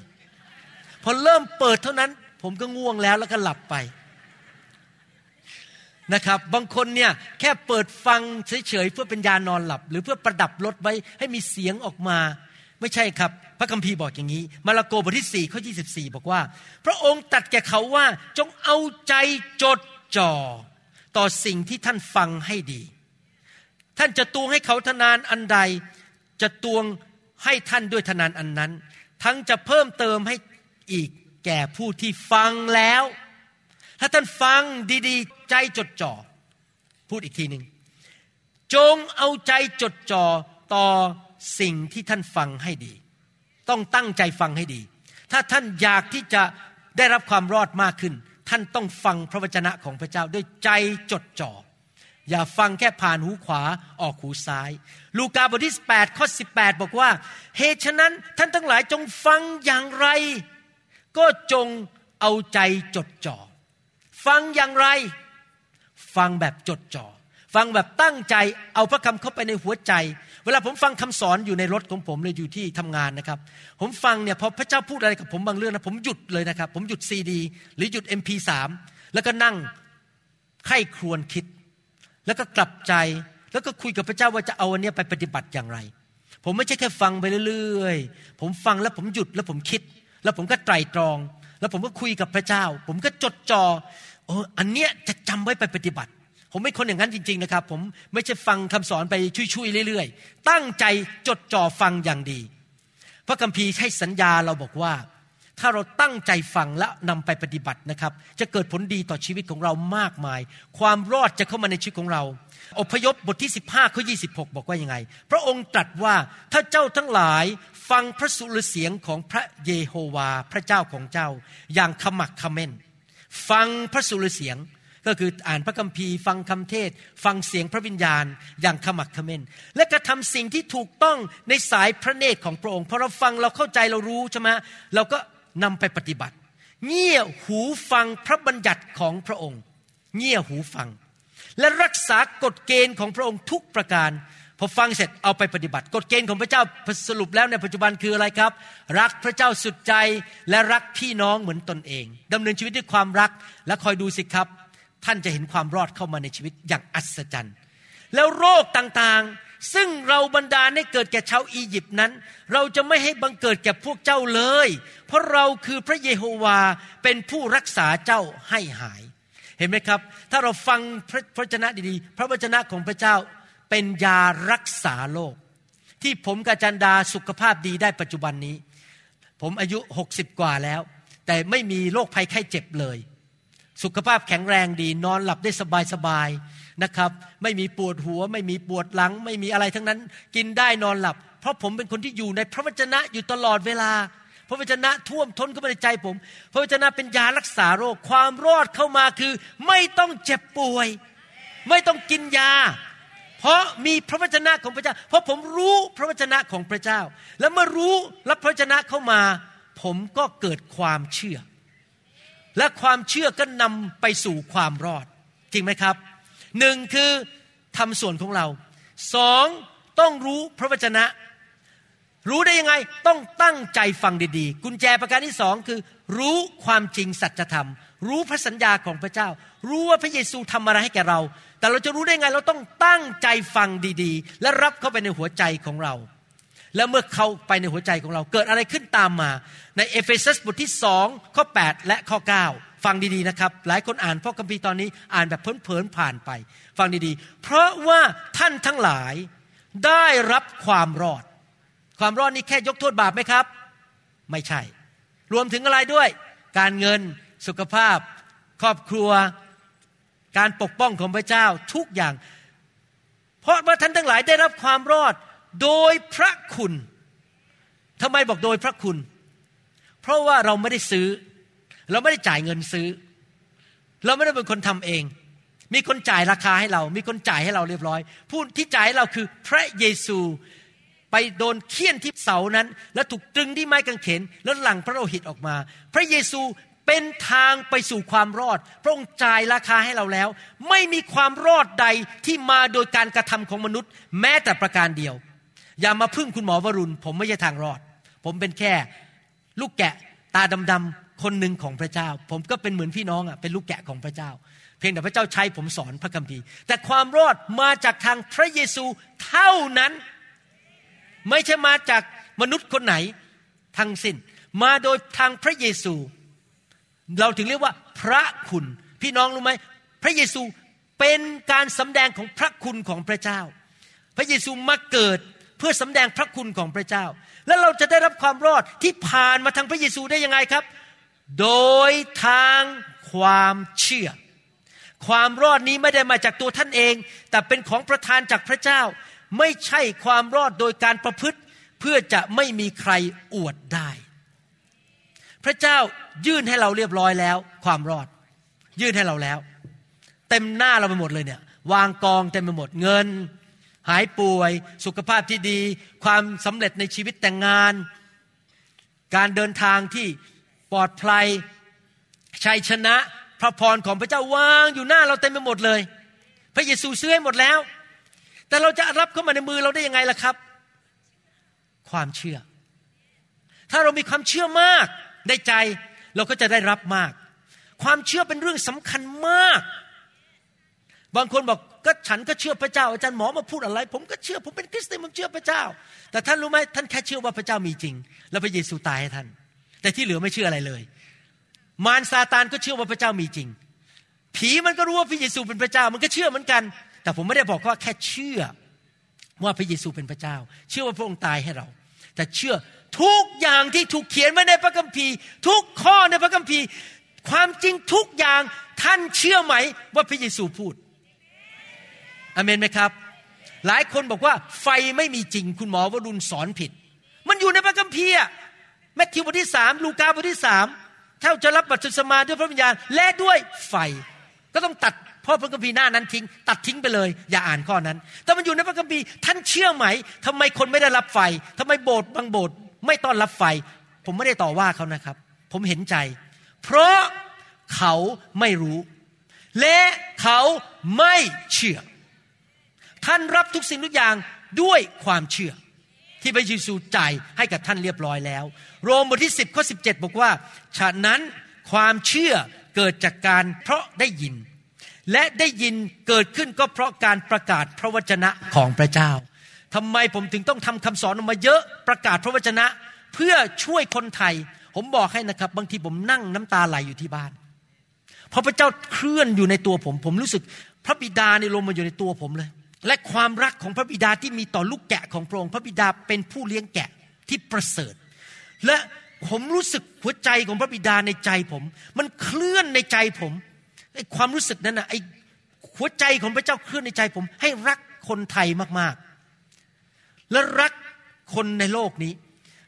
พอเริ่มเปิดเท่านั้น ผมก็ง่วงแล้วแล้วก็หลับไปนะครับบางคนเนี่ยแค่เปิดฟังเฉยๆเพื่อเป็นยานอนหลับ หรือเพื่อประดับรถไว้ให้มีเสียงออกมา ไม่ใช่ครับ พระคัมภีร์บอกอย่างนี้ มาระโกบทที่4ข้อ24 บอกว่า พระองค์ตัดแก่เขาว่าจงเอาใจจดจ่อต่อสิ่งที่ท่านฟังให้ดี ท่านจะตวงให้เขาทนานอันใด จะตวง ให้ท่านด้วยทนานอันนั้น ทั้งจะเพิ่มเติมให้อีกแก่ผู้ที่ฟังแล้ว ถ้าท่านฟังดีๆ ใจจดจ่อ พูดอีกทีหนึ่งจงเอาใจจดจ่อต่อสิ่งที่ท่านฟังให้ดี ต้องตั้งใจฟังให้ดี ถ้าท่านอยากที่จะได้รับความรอดมากขึ้น ท่านต้องฟังพระวจนะของพระเจ้าด้วยใจจดจ่อ อย่าฟังแค่ผ่านหูขวาออกหูซ้าย ลูกาบทที่8ข้อ18 บอกว่าเหตุฉะนั้นท่านทั้งหลายจงฟังอย่างไร ก็จงเอาใจจดจ่อฟังอย่างไร ฟังแบบจดจ่อฟังแบบตั้งใจเอาพระคำเข้าไปในหัวใจ เวลาผมฟังคำสอนอยู่ในรถของผมเลยอยู่ที่ทำงานนะครับ ผมฟังเนี่ยพอพระเจ้าพูดอะไรกับผมบางเรื่องนะผมหยุดเลยนะครับ ผมหยุดซีดี หรือหยุด MP3 แล้วก็นั่งไข้ครวญคิด แล้วก็กลับใจแล้วก็คุยกับพระเจ้าว่าจะเอาอันเนี้ยไปปฏิบัติอย่างไร ผมไม่ใช่แค่ฟังไปเรื่อยๆ ผมฟังแล้วผมหยุดแล้วผมคิด แล้วผมก็ไตรตรอง แล้วผมก็คุยกับพระเจ้า ผมก็จดจอ่อโอ้อันเนี้ยจะจำไว้ไปปฏิบัติ ผมไม่คนอย่างนั้นจริง ๆนะครับ ผมไม่ใช่ฟังคำสอนไปช่วยๆเรื่อยๆ ตั้งใจจดจ่อฟังอย่างดี พระคัมภีร์ให้สัญญาเราบอกว่า ถ้าเราตั้งใจฟังและนำไปปฏิบัตินะครับ จะเกิดผลดีต่อชีวิตของเรามากมาย ความรอดจะเข้ามาในชีวิตของเรา อพยพบทที่ 15ข้อ26 บอกว่ายังไง พระองค์ตรัสว่าถ้าเจ้าทั้งหลายฟังพระสุรเสียงของพระเยโฮวา พระเจ้าของเจ้า อย่างขมักขม้น ฟังพระสุรเสียงก็คืออ่านพระคัมภีร์ ฟังคำเทศ ฟังเสียงพระวิญญาณ อย่างขมักขม้น และกระทำสิ่งที่ถูกต้องในสายพระเนตรของพระองค์พอเราฟังเราเข้าใจเรารู้ใช่ไหมเราก็ นำไปปฏิบัติ เงี่ยหูฟังพระบัญญัติของพระองค์ เงี่ยหูฟัง และรักษากฎเกณฑ์ของพระองค์ทุกประการพอฟังเสร็จเอาไปปฏิบัติ กฎเกณฑ์ของพระเจ้าสรุปแล้วในปัจจุบันคืออะไรครับ รักพระเจ้าสุดใจและรักพี่น้องเหมือนตนเองดำเนินชีวิตด้วยความรักและคอยดูสิครับ ท่านจะเห็นความรอดเข้ามาในชีวิตอย่างอัศจรรย์ แล้วโรคต่างๆ ซึ่งเราบรรดาให้เกิดแก่ชาวอียิปต์นั้น เราจะไม่ให้บังเกิดแก่พวกเจ้าเลย เพราะเราคือพระเยโฮวาเป็นผู้รักษาเจ้าให้หาย เห็นไหมครับ ถ้าเราฟังพระพระวจนะดีๆ พระวจนะของพระเจ้าเป็นยารักษาโรคที่ผมกับจันดาสุขภาพดีได้ปัจจุบันนี้ ผมอายุหกสิบกว่าแล้ว แต่ไม่มีโรคภัยไข้เจ็บเลย สุขภาพแข็งแรงดี นอนหลับได้สบายสบาย นะครับ ไม่มีปวดหัว ไม่มีปวดหลัง ไม่มีอะไรทั้งนั้น กินได้นอนหลับ เพราะผมเป็นคนที่อยู่ในพระวจนะอยู่ตลอดเวลา พระวจนะท่วมท้นเข้ามาในใจผม พระวจนะเป็นยารักษาโรคความรอดเข้ามาคือ ไม่ต้องเจ็บป่วย ไม่ต้องกินยา เพราะมีพระวจนะของพระเจ้า เพราะผมรู้พระวจนะของพระเจ้า แล้วเมื่อรู้รับพระวจนะเข้ามา ผมก็เกิดความเชื่อและความเชื่อก็นำไปสู่ความรอด จริงไหมครับ หนึ่งคือทำส่วนของเราสองต้องรู้พระวจนะ รู้ได้ยังไงต้องตั้งใจฟังดีๆ กุญแจประการที่สองคือ รู้ความจริงสัจธรรม รู้พระสัญญาของพระเจ้า รู้ว่าพระเยซูทำอะไรให้แก่เรา แต่เราจะรู้ได้ไงเราต้องตั้งใจฟังดีๆ และรับเข้าไปในหัวใจของเรา แล้วเมื่อเข้าไปในหัวใจของเรา เกิดอะไรขึ้นตามมา ในเอเฟซัสบทที่สองข้อ 8 และข้อ 9 ฟังดีๆนะครับ หลายคนอ่านพระคัมภีร์ตอนนี้อ่านแบบเพลินๆผ่านไป ฟังดีๆ เพราะว่าท่านทั้งหลายได้รับความรอด ความรอดนี้แค่ยกโทษบาปไหมครับ ไม่ใช่ รวมถึงอะไรด้วย การเงินสุขภาพ ครอบครัว การปกป้องของพระเจ้าทุกอย่าง เพราะว่าท่านทั้งหลายได้รับความรอดโดยพระคุณทำไมบอกโดยพระคุณ เพราะว่าเราไม่ได้ซื้อ เราไม่ได้จ่ายเงินซื้อ เราไม่ได้เป็นคนทำเอง มีคนจ่ายราคาให้เรา มีคนจ่ายให้เราเรียบร้อย ผู้ที่จ่ายให้เราคือพระเยซูไปโดนเคี่ยนที่เสานั้น แล้วถูกตรึงที่ไม้กางเขนแล้วหลั่งพระโลหิตออกมา พระเยซูเป็นทางไปสู่ความรอด พระองค์จ่ายราคาให้เราแล้ว ไม่มีความรอดใดที่มาโดยการกระทำของมนุษย์ แม้แต่ประการเดียว อย่ามาพึ่งคุณหมอวรุณ ผมไม่ใช่ทางรอด ผมเป็นแค่ ลูกแกะ ตาดำๆ คนหนึ่งของพระเจ้า ผมก็เป็นเหมือนพี่น้องอะเป็นลูกแกะของพระเจ้า เพียงแต่พระเจ้าใช้ผมสอนพระคัมภีร์ แต่ความรอดมาจากทางพระเยซูเท่านั้น ไม่ใช่มาจากมนุษย์คนไหนทั้งสิ้น มาโดยทางพระเยซู เราถึงเรียกว่าพระคุณ พี่น้องรู้ไหมพระเยซูเป็นการสำแดงของพระคุณของพระเจ้า พระเยซูมาเกิดเพื่อสำแดงพระคุณของพระเจ้า แล้วเราจะได้รับความรอดที่ผ่านมาทางพระเยซูได้ยังไงครับ โดยทางความเชื่อ ความรอดนี้ไม่ได้มาจากตัวท่านเอง แต่เป็นของประทานจากพระเจ้า ไม่ใช่ความรอดโดยการประพฤติ เพื่อจะไม่มีใครอวดได้ พระเจ้ายื่นให้เราเรียบร้อยแล้ว ความรอด ยื่นให้เราแล้ว เต็มหน้าเราไปหมดเลยเนี่ยวางกองเต็มไปหมดเงิน หายป่วย สุขภาพที่ดี ความสำเร็จในชีวิตแต่งงาน การเดินทางที่ ปลอดภัยชัยชนะพระพรของพระเจ้าวางอยู่หน้าเราเต็มไปหมดเลย พระเยซูซื้อให้หมดแล้ว แต่เราจะรับเข้ามาในมือเราได้ยังไงล่ะครับ ความเชื่อ ถ้าเรามีความเชื่อมากในใจเราก็จะได้รับมาก ความเชื่อเป็นเรื่องสำคัญมาก บางคนบอกก็ฉันก็เชื่อพระเจ้า อาจารย์หมอมาพูดอะไร ผมก็เชื่อผมเป็นคริสเตียนผมเชื่อพระเจ้า แต่ท่านรู้ไหมท่านแค่เชื่อว่าพระเจ้ามีจริง แล้วพระเยซูตายให้ท่าน แต่ที่เหลือไม่เชื่ออะไรเลย มารซาตานก็เชื่อว่าพระเจ้ามีจริง ผีมันก็รู้ว่าพระเยซูเป็นพระเจ้า มันก็เชื่อเหมือนกัน แต่ผมไม่ได้บอกว่าแค่เชื่อว่าพระเยซูเป็นพระเจ้า เชื่อว่าพระองค์ตายให้เรา แต่เชื่อทุกอย่างที่ถูกเขียนไว้ในพระคัมภีร์ ทุกข้อในพระคัมภีร์ ความจริงทุกอย่างท่านเชื่อไหมว่าพระเยซูพูดอเมนไหมครับ หลายคนบอกว่าไฟไม่มีจริง คุณหมอวรุณสอนผิด มันอยู่ในพระคัมภีร์ แมทธิวบทที่สามลูกาบทที่สามเท่าจะรับบัพติศมาด้วยพระวิญญาณและด้วยไฟ ก็ต้องตัดพราะพระคัมภีร์หน้านั้นทิ้ง ตัดทิ้งไปเลย อย่าอ่านข้อนั้น แต่มันอยู่ในพระคัมภีร์ท่านเชื่อไหมทำไมคนไม่ได้รับไฟทำไมโบสถ์บางโบสถ์ไม่ต้อนรับไฟ ผมไม่ได้ต่อว่าเขานะครับ ผมเห็นใจ เพราะเขาไม่รู้ และเขาไม่เชื่อ ท่านรับทุกสิ่งทุกอย่างด้วยความเชื่อ ที่พระเยซูจ่ายให้กับท่านเรียบร้อยแล้ว โรมบทที่ 10ข้อ17 บอกว่า ฉะนั้นความเชื่อเกิดจากการเพราะได้ยิน และได้ยินเกิดขึ้นก็เพราะการประกาศพระวจนะของพระเจ้าทำไมผมถึงต้องทำคำสอนออกมาเยอะประกาศพระวจนะ เพื่อช่วยคนไทย ผมบอกให้นะครับ บางทีผมนั่งน้ำตาไหลอยู่ที่บ้านเพราะพระเจ้าเคลื่อนอยู่ในตัวผม ผมรู้สึกพระบิดาในลงมาอยู่ในตัวผมเลย และความรักของพระบิดาที่มีต่อลูกแกะของพระองค์พระบิดาเป็นผู้เลี้ยงแกะที่ประเสริฐ และผมรู้สึกหัวใจของพระบิดาในใจผม มันเคลื่อนในใจผมไอ้ความรู้สึกนั้นนะไอ้หัวใจของพระเจ้าเคลื่อนในใจผม ให้รักคนไทยมากๆ และรักคนในโลกนี้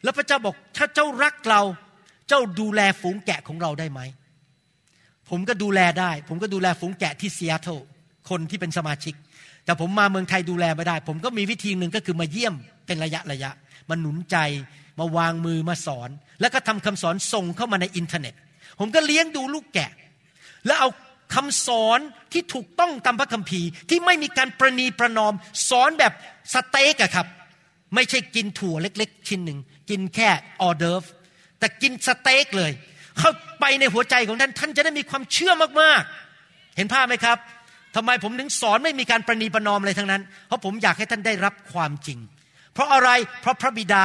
แล้วพระเจ้าบอกถ้าเจ้ารักเราเจ้าดูแลฝูงแกะของเราได้ไหมผมก็ดูแลได้ ผมก็ดูแลฝูงแกะที่ซีแอตเทิลคนที่เป็นสมาชิก แต่ผมมาเมืองไทยดูแลไม่ได้ ผมก็มีวิธีหนึ่งก็คือมาเยี่ยมเป็นระยะระยะมาหนุนใจมาวางมือมาสอน แล้วก็ทำคำสอนส่งเข้ามาในอินเทอร์เน็ต ผมก็เลี้ยงดูลูกแกะ แล้วเอาคำสอนที่ถูกต้องตามพระคัมภีร์ ที่ไม่มีการประนีประนอม สอนแบบสเต็กอะครับ ไม่ใช่กินถั่วเล็ก ๆ ชิ้นหนึ่งกินแค่ออเดิร์ฟแต่กินสเต็กเลย เข้าไปในหัวใจของท่านท่านจะได้มีความเชื่อมากๆ เห็นภาพไหมครับ ทำไมผมถึงสอนไม่มีการประนีประนอมอะไรทั้งนั้น เพราะผมอยากให้ท่านได้รับความจริง เพราะอะไร เพราะพระบิดา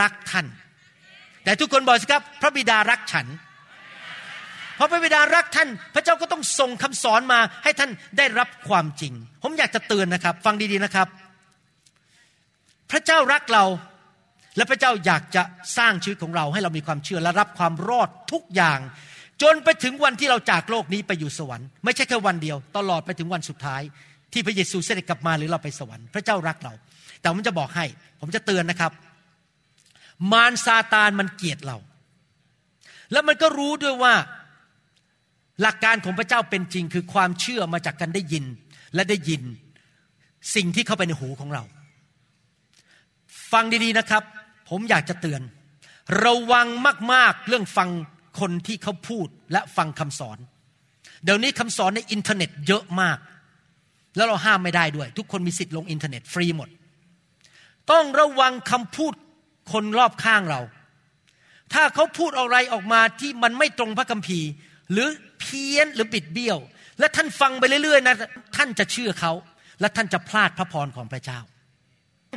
รักท่าน แต่ทุกคนบอกสิครับ พระบิดารักฉัน เพราะพระบิดารักท่าน พระเจ้าก็ต้องส่งคำสอนมาให้ท่านได้รับความจริง ผมอยากจะเตือนนะครับ ฟังดีๆนะครับ พระเจ้ารักเรา และพระเจ้าอยากจะสร้างชีวิตของเราให้เรามีความเชื่อและรับความรอดทุกอย่าง จนไปถึงวันที่เราจากโลกนี้ไปอยู่สวรรค์ ไม่ใช่แค่วันเดียว ตลอดไปถึงวันสุดท้าย ที่พระเยซูเสด็จกลับมาหรือเราไปสวรรค์พระเจ้ารักเรา แต่ผมจะบอกให้ ผมจะเตือนนะครับ มารซาตานมันเกลียดเรา แล้วมันก็รู้ด้วยว่าหลักการของพระเจ้าเป็นจริงคือความเชื่อมาจากการได้ยินและได้ยินสิ่งที่เข้าไปในหูของเรา ฟังดีๆนะครับ ผมอยากจะเตือน ระวังมากๆเรื่องฟัง คนที่เขาพูดและฟังคำสอน เดี๋ยวนี้คำสอนในอินเทอร์เน็ตเยอะมาก แล้วเราห้ามไม่ได้ด้วย ทุกคนมีสิทธิ์ลงอินเทอร์เน็ตฟรีหมด ต้องระวังคำพูดคนรอบข้างเรา ถ้าเขาพูดอะไรออกมาที่มันไม่ตรงพระคัมภีร์ หรือเพี้ยนหรือบิดเบี้ยว และท่านฟังไปเรื่อยๆนะท่านจะเชื่อเขาและท่านจะพลาดพระพรของพระเจ้า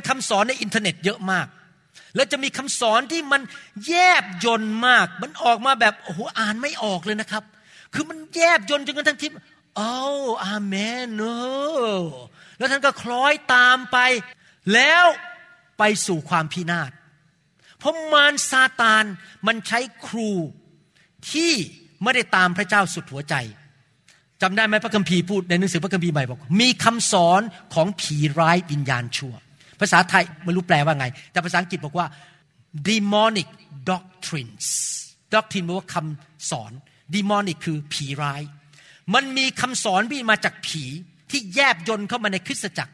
คำสอนในอินเทอร์เน็ตเยอะมาก แล้วจะมีคำสอนที่มันแยบยนต์มาก มันออกมาแบบโอ้โหอ่านไม่ออกเลยนะครับ คือมันแยบยนต์จนกระทั่งทิพโอ้อาเมนเนแล้วท่านก็คล้อยตามไป แล้วไปสู่ความพินาศเพราะมารซาตานมันใช้ครูที่ไม่ได้ตามพระเจ้าสุดหัวใจจำได้ไหมพระคัมภีร์พูดในหนังสือพระคัมภีร์ใหม่บอก มีคำสอนของผีร้ายวิญญาณชั่ว ภาษาไทยไม่รู้แปลว่าไง แต่ภาษาอังกฤษบอกว่า demonic doctrines doctrine แปลว่าคำสอน demonic คือผีร้าย มันมีคำสอนที่มาจากผีที่แยบยนเข้ามาในคริสตจักร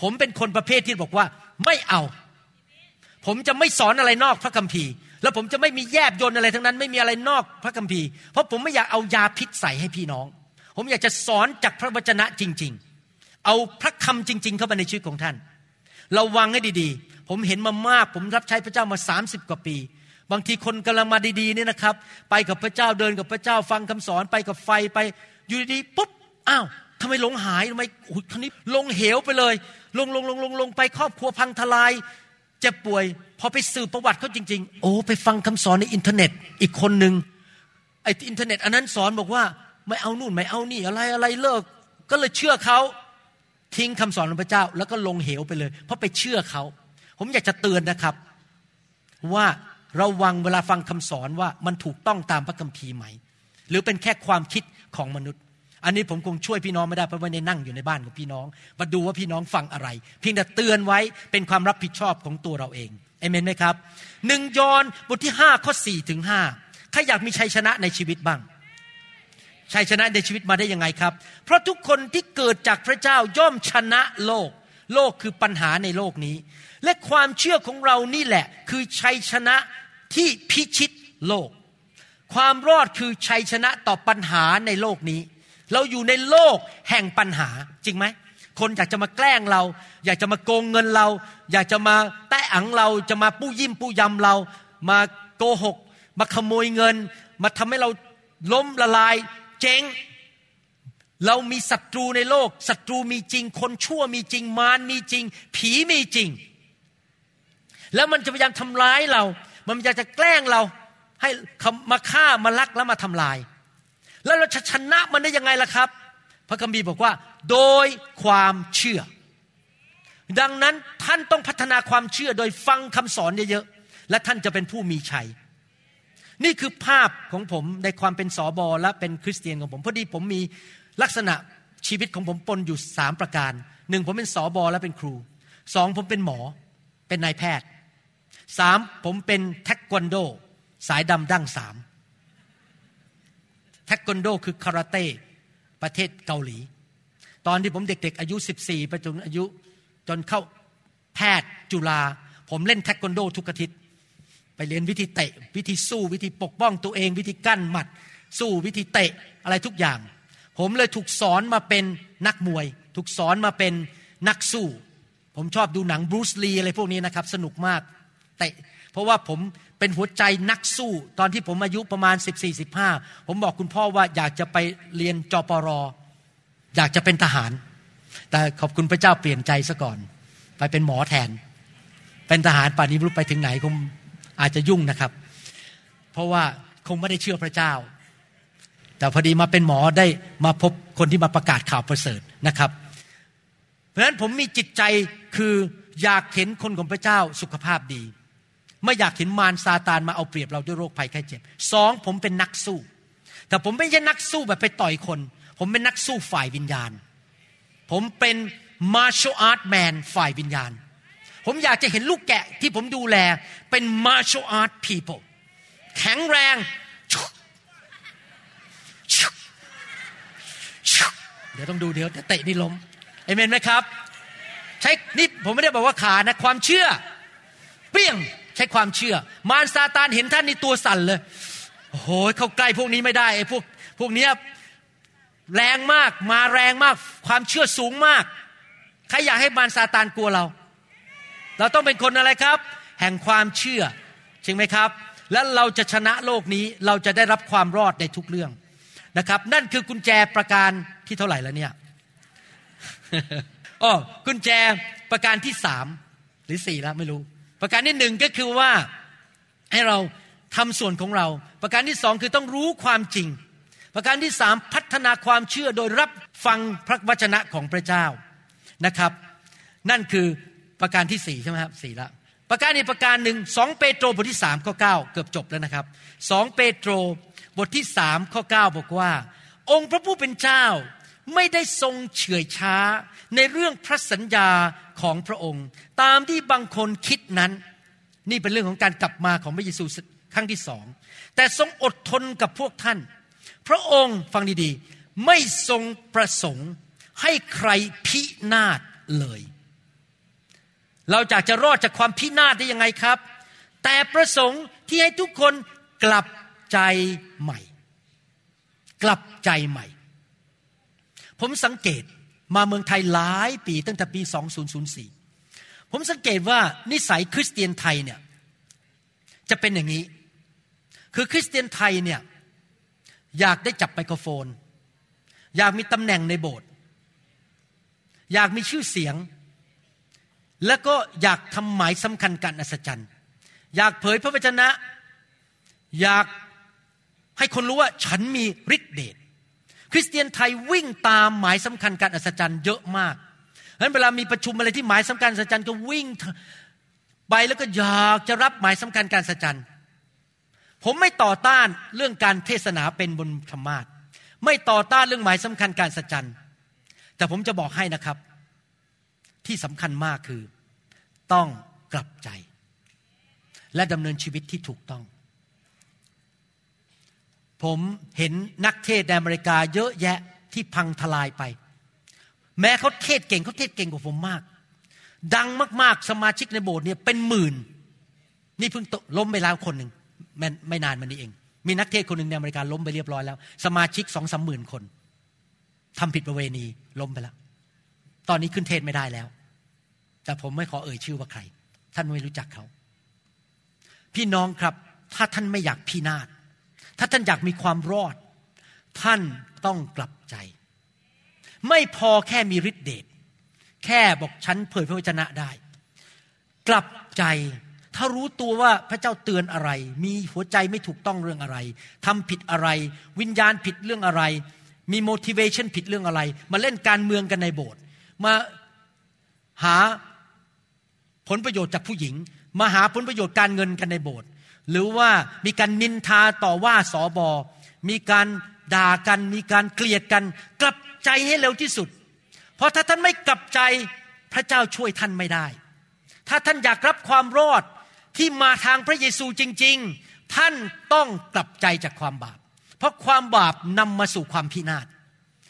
ผมเป็นคนประเภทที่บอกว่าไม่เอา ผมจะไม่สอนอะไรนอกพระคัมภีร์ แล้วผมจะไม่มีแยบยนอะไรทั้งนั้น ไม่มีอะไรนอกพระคัมภีร์ เพราะผมไม่อยากเอายาพิษใส่ให้พี่น้อง ผมอยากจะสอนจากพระวจนะจริง ๆ เอาพระคำจริง ๆ เข้ามาในชีวิตของท่าน ระวังให้ดีๆ ผมเห็นมามาก ผมรับใช้พระเจ้ามา 30 กว่าปี บางทีคนกำลังมาดีๆเนี่ยนะครับ ไปกับพระเจ้าเดินกับพระเจ้าฟังคำสอนไปกับไฟไปอยู่ดีๆปุ๊บอ้าวทำไมหลงหายทำไมโอ้ยคนนี้ลงเหวไปเลย ลงลงลงลงลงไปครอบครัวพังทลายเจ็บป่วย พอไปสืบประวัติเขาจริง ๆ โอ้ไปฟังคำสอนในอินเทอร์เน็ตอีกคนหนึ่งไอ้อินเทอร์เน็ต อันนั้นสอนบอกว่าไม่เอานู่นไม่เอานี่อะไรอะไรเลิก ก็เลยเชื่อเขา ทิ้งคำสอนของพระเจ้า แล้วก็ลงเหวไปเลย เพราะไปเชื่อเขา ผมอยากจะเตือนนะครับ ว่าระวังเวลาฟังคำสอนว่ามันถูกต้องตามพระคัมภีร์ไหม หรือเป็นแค่ความคิดของมนุษย์ อันนี้ผมคงช่วยพี่น้องไม่ได้เพราะว่าในนั่งอยู่ในบ้านของพี่น้อง มาดูว่าพี่น้องฟังอะไร เพียงแต่เตือนไว้เป็นความรับผิดชอบของตัวเราเองเอเมนไหมครับหนึ่งยอห์นบทที่ห้าข้อสี่ถึงห้าใครอยากมีชัยชนะในชีวิตบ้าง ชัยชนะในชีวิตมาได้ยังไงครับ เพราะทุกคนที่เกิดจากพระเจ้าย่อมชนะโลก โลกคือปัญหาในโลกนี้ และความเชื่อของเรานี่แหละ คือชัยชนะที่พิชิตโลก ความรอดคือชัยชนะต่อปัญหาในโลกนี้ เราอยู่ในโลกแห่งปัญหาจริงไหมคนอยากจะมาแกล้งเรา อยากจะมาโกงเงินเรา อยากจะมาแตะอังเราจะมาปู้ยิ้มปู้ยำเรา มาโกหก มาขโมยเงิน มาทำให้เราล้มละลาย เจ๊งเรามีศัตรูในโลกศัตรูมีจริง คนชั่วมีจริง มารมีจริง ผีมีจริง แล้วมันจะพยายามทำร้ายเรา มันอยากจะแกล้งเราให้มาฆ่ามาลักแล้วมาทำลาย แล้วเราจะชนะมันได้ยังไงล่ะครับ พระคัมภีร์บอกว่า โดยความเชื่อ ดังนั้นท่านต้องพัฒนาความเชื่อโดยฟังคำสอนเยอะๆและท่านจะเป็นผู้มีชัย นี่คือภาพของผมในความเป็นสอบอและเป็นคริสเตียนของผมพอดีผมมีลักษณะชีวิตของผมปนอยู่สามประการหนึ่งผมเป็นสอบอและเป็นครูสองผมเป็นหมอเป็นนายแพทย์สามผมเป็นเทควันโด สายดำดั้งสามเทควันโดคือคาราเต้ประเทศเกาหลี ตอนที่ผมเด็ก ๆ อายุ 14ไปจนอายุจนเข้าแพทย์จุฬาผมเล่นเทควันโดทุกอาทิตย์ ไปเรียนวิธีเตะ วิธีสู้วิธีปกป้องตัวเอง วิธีกั้นหมัด สู้วิธีเตะอะไรทุกอย่าง ผมเลยถูกสอนมาเป็นนักมวย ถูกสอนมาเป็นนักสู้ ผมชอบดูหนังบรูซลีอะไรพวกนี้นะครับ สนุกมากเตะเพราะว่าผมเป็นหัวใจนักสู้ ตอนที่ผมอายุประมาณ 14-15 ผมบอกคุณพ่อว่าอยากจะไปเรียนจปรออยากจะเป็นทหาร แต่ขอบคุณพระเจ้าเปลี่ยนใจซะก่อน ไปเป็นหมอแทน เป็นทหารป่านนี้รู้ไปถึงไหนคง อาจจะยุ่งนะครับ เพราะว่าคงไม่ได้เชื่อพระเจ้า แต่พอดีมาเป็นหมอได้มาพบคนที่มาประกาศข่าวประเสริฐนะครับ เพราะฉะนั้นผมมีจิตใจคืออยากเห็นคนของพระเจ้าสุขภาพดี ไม่อยากเห็นมารซาตานมาเอาเปรียบเราด้วยโรคภัยไข้เจ็บสองผมเป็นนักสู้ แต่ผมไม่ใช่นักสู้แบบไปต่อยคน ผมเป็นนักสู้ฝ่ายวิญญาณ ผมเป็น martial art man ฝ่ายวิญญาณ ผมอยากจะเห็นลูกแกะที่ผมดูแลเป็น martial art people แข็งแรงเดี๋ยวต้องดูเดี๋ยวเตะนี่ล้มเอเมนไหมครับ ใช้นี่ผมไม่ได้บอกว่าขานะความเชื่อ เปี้ยงใช้ความเชื่อ มารซาตานเห็นท่านในตัวสั่นเลยโอ้โหเข้าใกล้พวกนี้ไม่ได้ไอ้พวกพวกเนี้ยแรงมากมาแรงมาก ความเชื่อสูงมาก ใครอยากให้มารซาตานกลัวเรา เราต้องเป็นคนอะไรครับ แห่งความเชื่อจริงไหมครับ แล้วเราจะชนะโลกนี้เราจะได้รับความรอดในทุกเรื่องนะครับ นั่นคือกุญแจประการที่เท่าไหร่แล้วเนี่ยอ๋อกุญแจประการที่สามหรือสี่แล้วไม่รู้ ประการที่หนึ่งก็คือว่าให้เราทำส่วนของเรา ประการที่สองคือต้องรู้ความจริง ประการที่สามพัฒนาความเชื่อโดยรับฟังพระวจนะของพระเจ้านะครับ นั่นคือ ประการที่สี่ใช่ไหมครับสี่ละประการอีกประการหนึ่งสองเปโตรบทที่สามข้อเก้าเกือบจบแล้วนะครับสองเปโตรบทที่สามข้อเก้าบอกว่า องค์พระผู้เป็นเจ้าไม่ได้ทรงเฉื่อยช้าในเรื่องพระสัญญาของพระองค์ ตามที่บางคนคิดนั้น นี่เป็นเรื่องของการกลับมาของพระเยซูครั้งที่สองแต่ทรงอดทนกับพวกท่าน พระองค์ฟังดีๆ ไม่ทรงประสงค์ให้ใครพินาศเลย เราจากจะรอดจากความพินาศได้ยังไงครับ แต่ประสงค์ที่ให้ทุกคนกลับใจใหม่ กลับใจใหม่ ผมสังเกตมาเมืองไทยหลายปีตั้งแต่ปี 2004 ผมสังเกตว่านิสัยคริสเตียนไทยเนี่ยจะเป็นอย่างนี้ คือคริสเตียนไทยเนี่ยอยากได้จับไมโครโฟน อยากมีตำแหน่งในโบสถ์อยากมีชื่อเสียง แล้วก็อยากทำหมายสำคัญการอัศจรรย์ อยากเผยพระวจนะ อยากให้คนรู้ว่าฉันมีฤทธิเดชคริสเตียนไทยวิ่งตามหมายสำคัญการอัศจรรย์เยอะมากฉะนั้นเวลามีประชุมอะไรที่หมายสำคัญอัศจรรย์ก็วิ่งไปแล้วก็อยากจะรับหมายสำคัญการสัศจจันผมไม่ต่อต้านเรื่องการเทศนาเป็นบนธรรมาทไม่ต่อต้านเรื่องหมายสำคัญการสัจจันแต่ผมจะบอกให้นะครับ ที่สำคัญมากคือ ต้องกลับใจ และดำเนินชีวิตที่ถูกต้อง ผมเห็นนักเทศในอเมริกาเยอะแยะที่พังทลายไป แม้เขาเทศเก่งเขาเทศเก่งกว่าผมมาก ดังมากๆสมาชิกในโบสถ์เนี่ยเป็นหมื่น นี่เพิ่งตกล้มไปแล้วคนหนึ่งไม่ไม่นานมานี้เอง มีนักเทศคนหนึ่งในอเมริกาล้มไปเรียบร้อยแล้ว สมาชิกสองสามหมื่นคนทำผิดประเวณีล้มไปแล้ว ตอนนี้ขึ้นเทศไม่ได้แล้ว แต่ผมไม่ขอเอ่ยชื่อว่าใคร ท่านไม่รู้จักเขา พี่น้องครับ ถ้าท่านไม่อยากพินาศถ้าท่านอยากมีความรอด ท่านต้องกลับใจ ไม่พอแค่มีฤทธิเดชแค่บอกฉันเผยพระวจนะได้ กลับใจ ถ้ารู้ตัวว่าพระเจ้าเตือนอะไร มีหัวใจไม่ถูกต้องเรื่องอะไรทำผิดอะไร วิญญาณผิดเรื่องอะไร มี motivation ผิดเรื่องอะไร มาเล่นการเมืองกันในโบสถ์มาหา ผลประโยชน์จากผู้หญิง มาหาผลประโยชน์การเงินกันในโบสถ์หรือว่ามีการนินทาต่อว่าสอบอ มีการด่ากัน มีการเกลียดกัน กลับใจให้เร็วที่สุด เพราะถ้าท่านไม่กลับใจพระเจ้าช่วยท่านไม่ได้ ถ้าท่านอยากรับความรอดที่มาทางพระเยซูจริง ๆ ท่านต้องกลับใจจากความบาป เพราะความบาปนำมาสู่ความพินาศ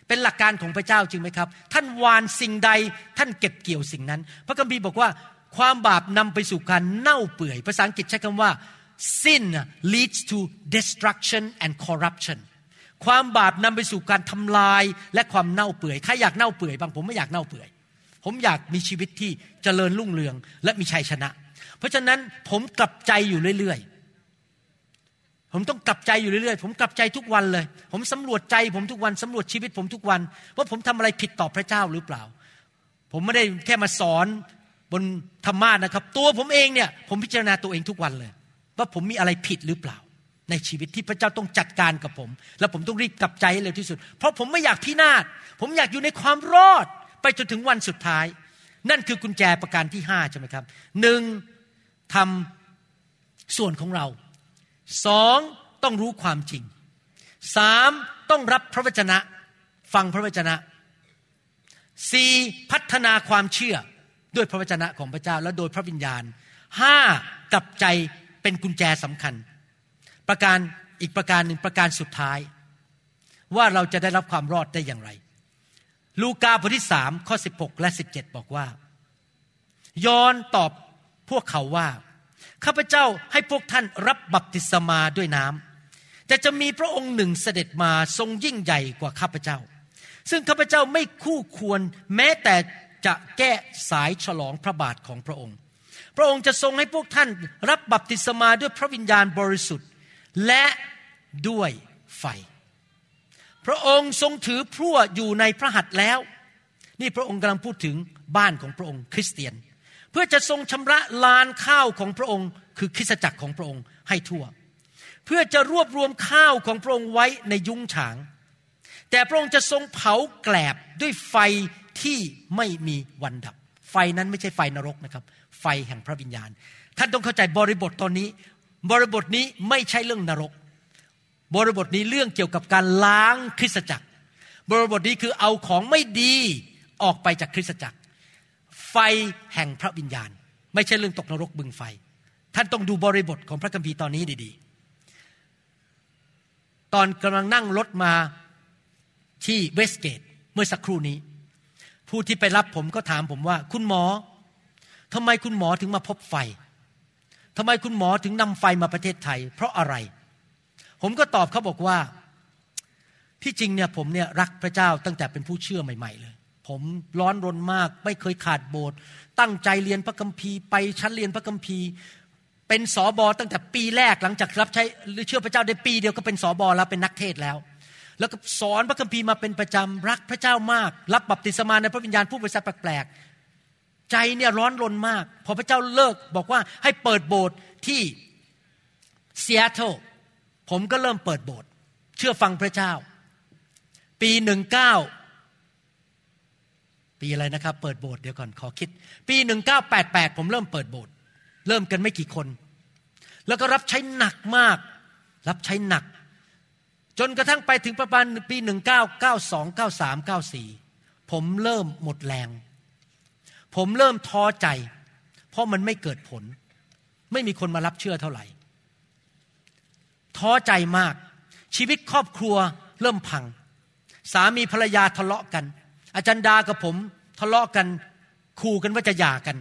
เป็นหลักการของพระเจ้าจริงไหมครับ ท่านวานสิ่งใดท่านเก็บเกี่ยวสิ่งนั้น พระคัมภีร์บอกว่า ความบาปนำไปสู่การเน่าเปื่อย ภาษาอังกฤษใช้คำว่า sin leads to destruction and corruption ความบาปนำไปสู่การทำลายและความเน่าเปื่อย ใครอยากเน่าเปื่อยบ้างผมไม่อยากเน่าเปื่อย ผมอยากมีชีวิตที่เจริญรุ่งเรืองและมีชัยชนะ เพราะฉะนั้นผมกลับใจอยู่เรื่อยๆผมต้องกลับใจอยู่เรื่อยๆ ผมกลับใจทุกวันเลย ผมสำรวจใจผมทุกวันสำรวจชีวิตผมทุกวัน ว่าผมทำอะไรผิดต่อพระเจ้าหรือเปล่า ผมไม่ได้แค่มาสอน บนธรรมานะครับ ตัวผมเองเนี่ยผมพิจารณาตัวเองทุกวันเลย ว่าผมมีอะไรผิดหรือเปล่า ในชีวิตที่พระเจ้าต้องจัดการกับผม แล้วผมต้องรีบกลับใจให้เร็วที่สุด เพราะผมไม่อยากพินาศผมอยากอยู่ในความรอดไปจนถึงวันสุดท้าย นั่นคือกุญแจประการที่ห้าใช่ไหมครับหนึ่งทำส่วนของเราสองต้องรู้ความจริงสามต้องรับพระวจนะ ฟังพระวจนะสี่พัฒนาความเชื่อ ด้วยพระวจนะของพระเจ้าและโดยพระวิญญาณห้ากลับใจเป็นกุญแจสำคัญ ประการอีกประการหนึ่งประการสุดท้าย ว่าเราจะได้รับความรอดได้อย่างไร ลูกาบทที่สามข้อ 16 และ 17 บอกว่า ยอนตอบพวกเขาว่า ข้าพเจ้าให้พวกท่านรับบัพติศมาด้วยน้ำแต่จะมีพระองค์หนึ่งเสด็จมาทรงยิ่งใหญ่กว่าข้าพเจ้า ซึ่งข้าพเจ้าไม่คู่ควรแม้แต่ จะแก้สายฉลองพระบาทของพระองค์ พระองค์จะทรงให้พวกท่านรับบัพติศมาด้วยพระวิญญาณบริสุทธิ์ และด้วยไฟ พระองค์ทรงถือพรั่วอยู่ในพระหัตถ์แล้ว นี่พระองค์กำลังพูดถึงบ้านของพระองค์คริสเตียน เพื่อจะทรงชำระลานข้าวของพระองค์ คือคริสจักรของพระองค์ให้ทั่ว เพื่อจะรวบรวมข้าวของพระองค์ไว้ในยุ้งฉาง แต่พระองค์จะทรงเผาแกลบด้วยไฟ ที่ไม่มีวันดับ ไฟนั้นไม่ใช่ไฟนรกนะครับ ไฟแห่งพระวิญญาณ ท่านต้องเข้าใจบริบทตอนนี้ บริบทนี้ไม่ใช่เรื่องนรก บริบทนี้เรื่องเกี่ยวกับการล้างคริสตจักร บริบทนี้คือเอาของไม่ดีออกไปจากคริสตจักร ไฟแห่งพระวิญญาณ ไม่ใช่เรื่องตกนรกบึงไฟ ท่านต้องดูบริบทของพระคัมภีร์ตอนนี้ดีๆ ตอนกำลังนั่งรถมาที่เวสเกตเมื่อสักครู่นี้ ผู้ที่ไปรับผมก็ถามผมว่า คุณหมอทำไมคุณหมอถึงมาพบไฟทำไมคุณหมอถึงนำไฟมาประเทศไทย เพราะอะไร ผมก็ตอบเขาบอกว่า ที่จริงเนี่ยผมเนี่ยรักพระเจ้าตั้งแต่เป็นผู้เชื่อใหม่ ๆ เลย ผมร้อนรนมาก ไม่เคยขาดโบสถ์ตั้งใจเรียนพระคัมภีร์ไปชั้นเรียนพระคัมภีร์ เป็นสอบอตั้งแต่ปีแรกหลังจากรับใช้หรือเชื่อพระเจ้าได้ปีเดียวก็เป็นสอบอแล้วเป็นนักเทศน์แล้ว แล้วก็สอนพระคัมภีร์มาเป็นประจำรักพระเจ้ามาก รับบัพติศมาในพระวิญญาณผู้บริสุทธิ์แปลกๆใจเนี่ยร้อนรนมาก พอพระเจ้าเรียกบอกว่าให้เปิดโบสถ์ที่ซีแอตเทิลผมก็เริ่มเปิดโบสถ์เชื่อฟังพระเจ้า ปีหนึ่งเก้าปีอะไรนะครับ เปิดโบสถ์เดี๋ยวก่อนขอคิด ปีหนึ่งเก้าแปดแปดผมเริ่มเปิดโบสถ์เริ่มกันไม่กี่คน แล้วก็รับใช้หนักมาก รับใช้หนัก จนกระทั่งไปถึงประมาณปี 1992 93 94 ผมเริ่มหมดแรง ผมเริ่มท้อใจ เพราะมันไม่เกิดผล ไม่มีคนมารับเชื่อเท่าไหร่ ท้อใจมาก ชีวิตครอบครัวเริ่มพัง สามีภรรยาทะเลาะกัน อาจารย์ดากับผมทะเลาะกันขู่กันว่าจะหย่ากัน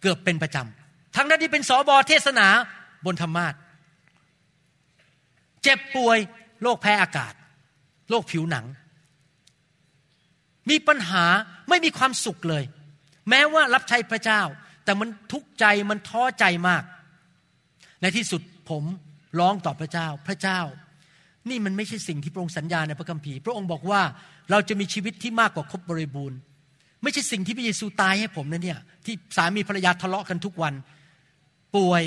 เกือบเป็นประจำ ทั้งนั้นที่เป็นสอบอเทศนาบนธรรมาท จ็บป่วยโรคแพ้อากาศโรคผิวหนัง มีปัญหาไม่มีความสุขเลย แม้ว่ารับใช้พระเจ้า แต่มันทุกข์ใจมันท้อใจมาก ในที่สุดผมร้องต่อพระเจ้าพระเจ้า นี่มันไม่ใช่สิ่งที่พระองค์สัญญาในพระคัมภีร์ พระองค์บอกว่าเราจะมีชีวิตที่มากกว่าครบบริบูรณ์ ไม่ใช่สิ่งที่พระเยซูตายให้ผมนะเนี่ยที่สามีภรรยาทะเลาะกันทุกวัน ป่วย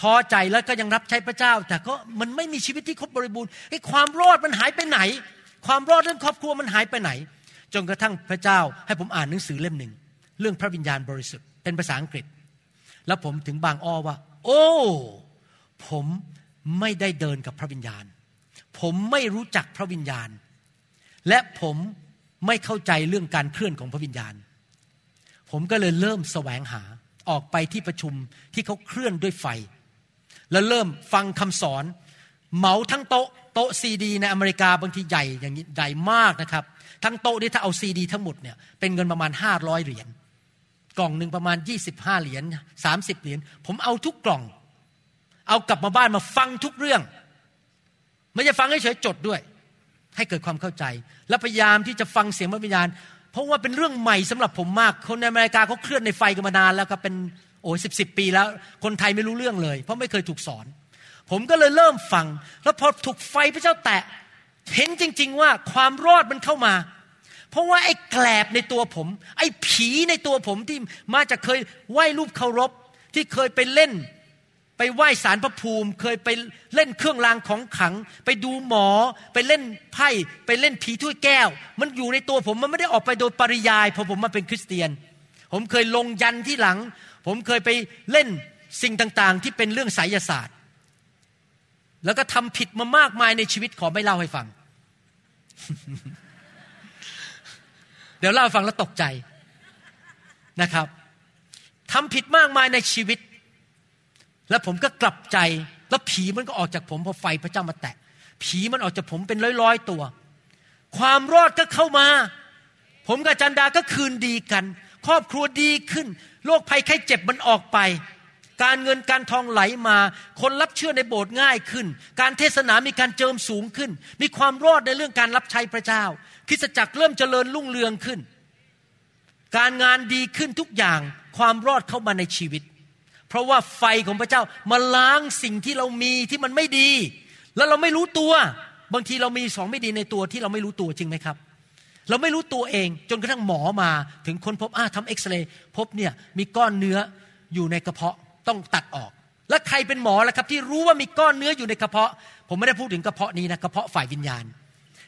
ท้อใจแล้วก็ยังรับใช้พระเจ้า แต่ก็มันไม่มีชีวิตที่ครบบริบูรณ์ไอ้ความรอดมันหายไปไหน ความรอดเรื่องครอบครัวมันหายไปไหน จนกระทั่งพระเจ้าให้ผมอ่านหนังสือเล่มหนึ่งเรื่องพระวิญญาณบริสุทธิ์เป็นภาษาอังกฤษ แล้วผมถึงบางอ้อว่า โอ้ ผมไม่ได้เดินกับพระวิญญาณ ผมไม่รู้จักพระวิญญาณ และผมไม่เข้าใจเรื่องการเคลื่อนของพระวิญญาณ ผมก็เลยเริ่มแสวงหาออกไปที่ประชุมที่เขาเคลื่อนด้วยไฟ แล้วเริ่มฟังคำสอนเหมาทั้งโต๊ะโต๊ะซีดีในอเมริกาบางทีใหญ่อย่างนี้ใหญ่มากนะครับ ทั้งโต๊ะนี่ถ้าเอาซีดีทั้งหมดเนี่ยเป็นเงินประมาณห้าร้อยเหรียญกล่องหนึ่งประมาณยี่สิบห้าเหรียญสามสิบเหรียญผมเอาทุกกล่อง เอากลับมาบ้านมาฟังทุกเรื่อง ไม่ใช่ฟังเฉยๆจดด้วย ให้เกิดความเข้าใจ และพยายามที่จะฟังเสียงพระวิญญาณ เพราะว่าเป็นเรื่องใหม่สำหรับผมมาก คนในอเมริกาเขาเคลื่อนในไฟกันมานานแล้วครับเป็น โอ้ยสิบสิบปีแล้ว คนไทยไม่รู้เรื่องเลย เพราะไม่เคยถูกสอน ผมก็เลยเริ่มฟัง แล้วพอถูกไฟพระเจ้าแตะ เห็นจริง ๆ ว่าความรอดมันเข้ามา เพราะว่าไอ้แกลบในตัวผม ไอ้ผีในตัวผมที่มาจากเคยไหว้รูปเคารพที่เคยไปเล่น ไปไหว้สารพระภูมิ เคยไปเล่นเครื่องรางของขัง ไปดูหมอ ไปเล่นไพ่ไปเล่นผีถ้วยแก้ว มันอยู่ในตัวผมมันไม่ได้ออกไปโดยปริยายพอผมมาเป็นคริสเตียน ผมเคยลงยันที่หลัง ผมเคยไปเล่นสิ่งต่างๆ ที่เป็นเรื่องไสยศาสตร์ แล้วก็ทำผิดมามากมายในชีวิตขอไม่เล่าให้ฟัง เดี๋ยวเล่าให้ฟังแล้วตกใจนะครับทำผิดมากมายในชีวิต แล้วผมก็กลับใจ แล้วผีมันก็ออกจากผมพอไฟพระเจ้ามาแตะ ผีมันออกจากผมเป็นร้อยๆตัว ความรอดก็เข้ามา ผมกับจันดาก็คืนดีกัน ครอบครัวดีขึ้น โรคภัยไข้เจ็บมันออกไป การเงินการทองไหลมา คนรับเชื่อในโบสถ์ง่ายขึ้น การเทศนามีการเจิมสูงขึ้น มีความรอดในเรื่องการรับใช้พระเจ้าคริสตจักรเริ่มเจริญรุ่งเรืองขึ้น การงานดีขึ้นทุกอย่างความรอดเข้ามาในชีวิต เพราะว่าไฟของพระเจ้ามาล้างสิ่งที่เรามีที่มันไม่ดี แล้วเราไม่รู้ตัว บางทีเรามีสองไม่ดีในตัวที่เราไม่รู้ตัวจริงไหมครับ เราไม่รู้ตัวเองจนกระทั่งหมอมาถึงคนพบอ้าทำเอ็กซเรย์พบเนี่ยมีก้อนเนื้ออยู่ในกระเพาะต้องตัดออก แล้วใครเป็นหมอล่ะครับ ที่รู้ว่ามีก้อนเนื้ออยู่ในกระเพาะ ผมไม่ได้พูดถึงกระเพาะนี้นะกระเพาะฝ่ายวิญญาณ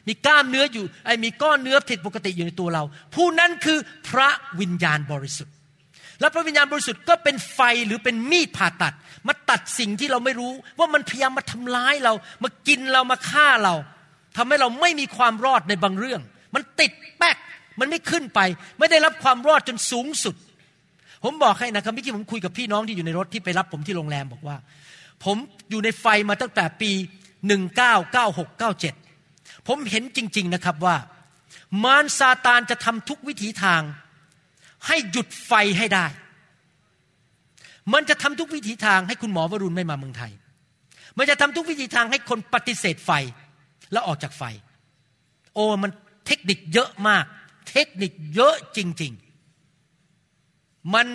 มีกล้ามเนื้ออยู่ไอ้มีก้อนเนื้อผิดปกติอยู่ในตัวเรา ผู้นั้นคือพระวิญญาณบริสุทธิ์ และพระวิญญาณบริสุทธิ์ก็เป็นไฟหรือเป็นมีดผ่าตัด มาตัดสิ่งที่เราไม่รู้ ว่ามันพยายามมาทำร้ายเรา มากินเรามาฆ่าเราทำให้เราไม่มีความรอดในบางเรื่อง มันติดแป๊กมันไม่ขึ้นไป ไม่ได้รับความรอดจนสูงสุด ผมบอกให้นะครับเมื่อกี้ผมคุยกับพี่น้องที่อยู่ในรถที่ไปรับผมที่โรงแรมบอกว่า ผมอยู่ในไฟมาตั้งแต่ปี 1996-97 ผมเห็นจริง ๆนะครับว่า มารซาตานจะทำทุกวิถีทาง ให้หยุดไฟให้ได้ มันจะทำทุกวิถีทางให้คุณหมอวรุณไม่มาเมืองไทย มันจะทำทุกวิถีทางให้คนปฏิเสธไฟแล้วออกจากไฟ โอ้มัน เทคนิคเยอะมาก เทคนิคเยอะจริง ๆ มัน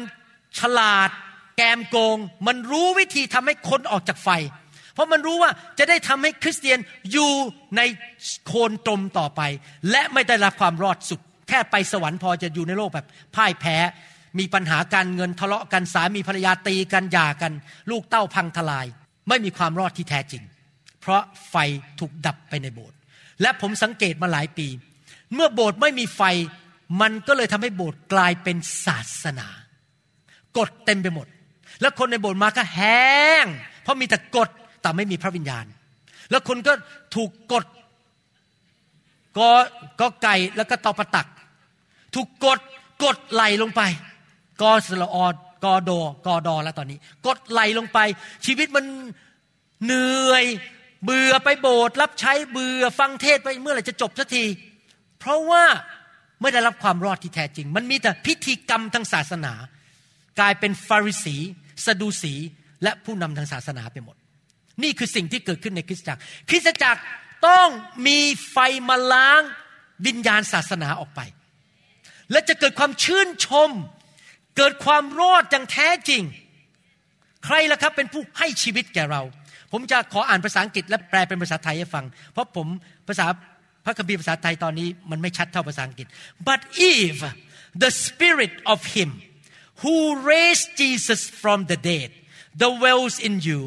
ฉลาดแกมโกง มันรู้วิธีทำให้คนออกจากไฟ เพราะมันรู้ว่าจะได้ทำให้คริสเตียนอยู่ในโคนตมต่อไป และไม่ได้รับความรอดสุด แค่ไปสวรรค์พอจะอยู่ในโลกแบบพ่ายแพ้มีปัญหาการเงินทะเลาะกันสามีภรรยาตีกันหย่ากัน ลูกเต้าพังทลาย ไม่มีความรอดที่แท้จริง เพราะไฟถูกดับไปในโบสถ์และผมสังเกตมาหลายปี เมื่อโบสถ์ไม่มีไฟ มันก็เลยทำให้โบสถ์กลายเป็นศาสนากฎเต็มไปหมด แล้วคนในโบสถ์มาก็แห้ง เพราะมีแต่กฎแต่ไม่มีพระวิญญาณ แล้วคนก็ถูกกดก็ก็ไก่แล้วก็ตอประตัก ถูกกดกดไหลลงไปกอสละออกอดอกอดอแล้วตอนนี้ กดไหลลงไป ชีวิตมันเหนื่อย เบื่อไปโบสถ์รับใช้เบื่อฟังเทศไปเมื่อไหร่จะจบสักที เพราะว่าไม่ได้รับความรอดที่แท้จริง มันมีแต่พิธีกรรมทางศาสนา กลายเป็นฟาริสีสดูสีและผู้นำทางศาสนาไปหมด นี่คือสิ่งที่เกิดขึ้นในคริสตจักร คริสตจักรต้องมีไฟมาล้างวิญญาณศาสนาออกไป และจะเกิดความชื่นชม เกิดความรอดอย่างแท้จริง ใครล่ะครับเป็นผู้ให้ชีวิตแก่เรา ผมจะขออ่านภาษาอังกฤษและแปลเป็นภาษาไทยให้ฟัง เพราะผมภาษา พระคัมภีร์ภาษาไทยตอนนี้มันไม่ชัดเท่าภาษาอังกฤษ but if the spirit of him who raised Jesus from the dead dwells in you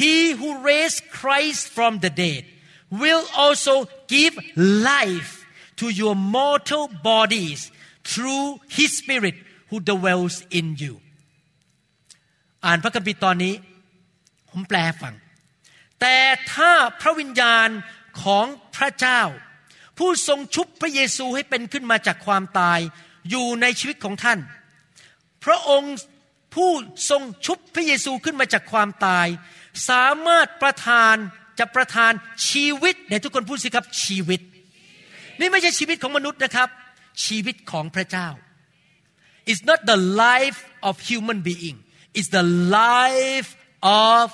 he who raised Christ from the dead will also give life to your mortal bodies through his spirit who dwells in you อ่านพระคัมภีร์ตอนนี้ ผมแปลฟัง แต่ถ้าพระวิญญาณของพระเจ้า ผู้ทรงชุบพระเยซูให้เป็นขึ้นมาจากความตายอยู่ในชีวิตของท่าน พระองค์ผู้ทรงชุบพระเยซูขึ้นมาจากความตาย สามารถประทานจะประทานชีวิตในทุกคนพูดสิครับชีวิต นี่ไม่ใช่ชีวิตของมนุษย์นะครับ ชีวิตของพระเจ้า It's not the life of human being It's the life of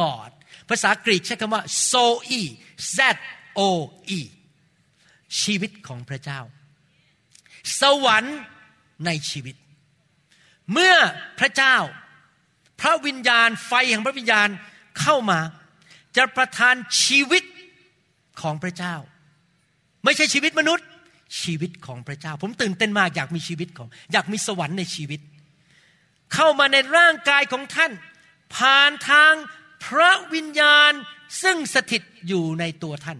God ภาษากรีกใช้คำว่า zoe z o e ชีวิตของพระเจ้า สวรรค์ในชีวิต เมื่อพระเจ้า พระวิญญาณไฟแห่งพระวิญญาณเข้ามา จะประทานชีวิตของพระเจ้า ไม่ใช่ชีวิตมนุษย์ชีวิตของพระเจ้า ผมตื่นเต้นมากอยากมีชีวิตของ อยากมีสวรรค์ในชีวิต เข้ามาในร่างกายของท่าน ผ่านทางพระวิญญาณซึ่งสถิตอยู่ในตัวท่าน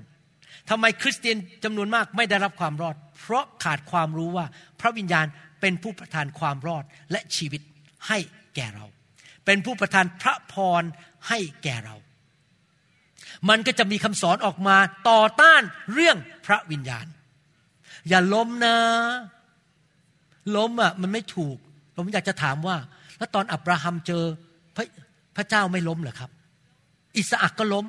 ทำไมคริสเตียนจำนวนมากไม่ได้รับความรอด เพราะขาดความรู้ว่าพระวิญญาณเป็นผู้ประทานความรอดและชีวิตให้แก่เรา เป็นผู้ประทานพระพรให้แก่เรา มันก็จะมีคำสอนออกมาต่อต้านเรื่องพระวิญญาณ อย่าล้มนะ ล้มอะมันไม่ถูก ผมอยากจะถามว่า แล้วตอนอับราฮัมเจอพระพระเจ้าไม่ล้มเหรอครับ อิสอักก็ล้ม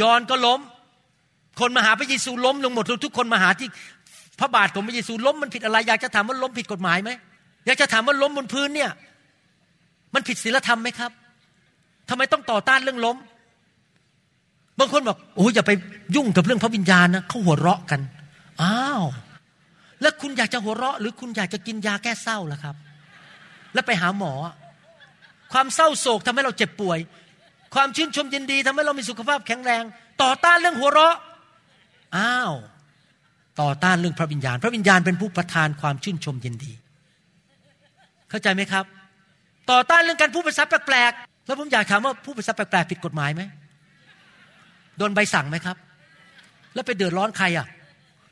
ยอนก็ล้ม คนมาหาพระเยซูล้มลงหมดทุกคนมาหาที่พระบาทของพระเยซูล้มมันผิดอะไร อยากจะถามว่าล้มผิดกฎหมายไหมอยากจะถามว่าล้มบนพื้นเนี่ย มันผิดศีลธรรมไหมครับทำไมต้องต่อต้านเรื่องล้ม บางคนบอกโอ้ยอย่าไปยุ่งกับเรื่องพระวิญญาณนะเขาหัวเราะกันอ้าวแล้วคุณอยากจะหัวเราะ หรือคุณอยากจะกินยาแก้เศร้าล่ะครับ แล้วไปหาหมอ ความเศร้าโศกทำให้เราเจ็บป่วย ความชื่นชมยินดีทำให้เรามีสุขภาพแข็งแรง ต่อต้านเรื่องหัวเราะ อ้าว ต่อต้านเรื่องพระวิญญาณ พระวิญญาณเป็นผู้ประทานความชื่นชมยินดี เข้าใจไหมครับ ต่อต้านเรื่องการพูดภาษาแปลกๆ แล้วผมอยากถามว่าพูดภาษาแปลกๆผิดกฎหมายไหม โดนใบสั่งไหมครับ แล้วไปเดือดร้อนใครอะ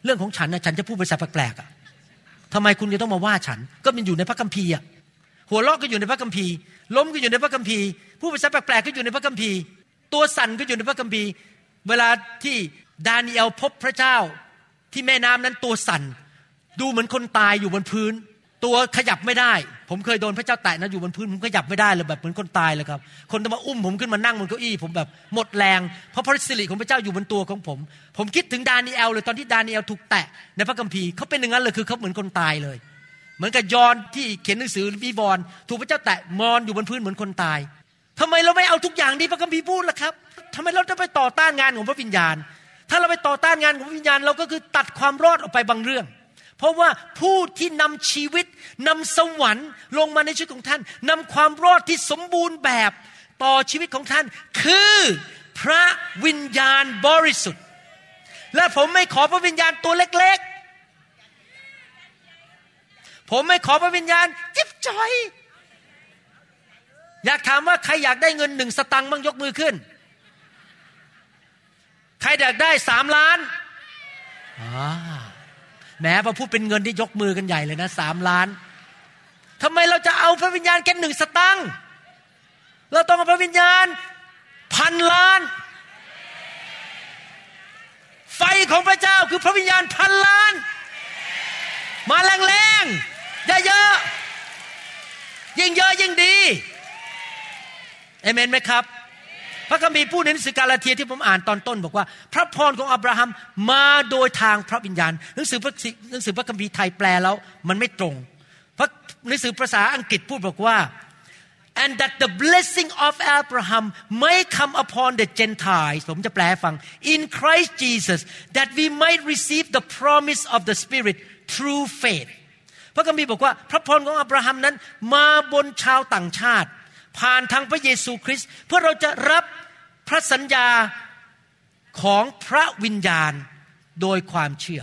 เรื่องของฉันนะฉันจะพูดภาษาแปลกๆอะทำไมคุณจะต้องมาว่าฉัน ก็มันอยู่ในพระคัมภีร์อะหัวเราะก็อยู่ในพระคัมภีร์ ล้มก็อยู่ในพระคัมภีร์ ผู้ภาษาแปลกๆก็อยู่ในพระคัมภีร์ ตัวสั่นก็อยู่ในพระคัมภีร์ เวลาที่ดานีเอลพบพระเจ้าที่แม่น้ำนั้นตัวสั่น ดูเหมือนคนตายอยู่บนพื้น ตัวขยับไม่ได้ ผมเคยโดนพระเจ้าแตะนะอยู่บนพื้นผมขยับไม่ได้เลยแบบเหมือนคนตายเลยครับ คนจะมาอุ้มผมขึ้นมานั่งบนเก้าอี้ผมแบบหมดแรง เพราะพระสิริของพระเจ้าอยู่บนตัวของผม ผมคิดถึงดานีเอลเลยตอนที่ดานีเอลถูกแตะในพระคัมภีร์เขาเป็นอย่างนั้นเลยคือเขาเหมือนคนตายเลย เหมือนกับยอนที่เขียนหนังสือวีบอลถูกพระเจ้าแตะมอนอยู่บนพื้นเหมือนคนตายทำไมเราไม่เอาทุกอย่างที่พระคัมภีร์พูดล่ะครับทำไมเราจะไปต่อต้านงานของพระวิญญาณ ถ้าเราไปต่อต้านงานของพระวิญญาณเราก็คือตัดความรอดออกไปบางเรื่อง เพราะว่าผู้ที่นำชีวิตนำสวรรค์ลงมาในชีวิตของท่านนำความรอดที่สมบูรณ์แบบต่อชีวิตของท่าน คือพระวิญญาณบริสุทธิ์ และผมไม่ขอพระวิญญาณตัวเล็กๆ ผมไม่ขอพระวิญญาณจิ๊บจอย อยากถามว่าใครอยากได้เงินหนึ่งสตังค์บ้างยกมือขึ้น ใครอยากได้สามล้านแม้พอพูดเป็นเงินที่ยกมือกันใหญ่เลยนะสามล้านทำไมเราจะเอาพระวิญญาณแค่หนึ่งสตังค์เราต้องเอาพระวิญญาณพันล้าน ไฟของพระเจ้าคือพระวิญญาณพันล้าน มาแรงๆ เยอะๆยิ่งเยอะยิ่งดีเอเมนไหมครับ พระคัมภีร์พูดในหนังสือกาลาเทียที่ผมอ่านตอนต้น บอกว่า พระพรของอับราฮัมมาโดยทางพระวิญญาณ หนังสือพระหนังสือพระคัมภีร์ไทยแปลแล้ว มันไม่ตรงพระหนังสือภาษาอังกฤษพูดบอกว่า and that the blessing of Abraham may come upon the Gentiles ผมจะแปลฟัง in Christ Jesus that we might receive the promise of the Spirit through faith พระคัมภีร์บอกว่า พระพรของอับราฮัมนั้น มาบนชาวต่างชาติ ผ่านทางพระเยซูคริสต์เพื่อเราจะรับพระสัญญาของพระวิญญาณโดยความเชื่อ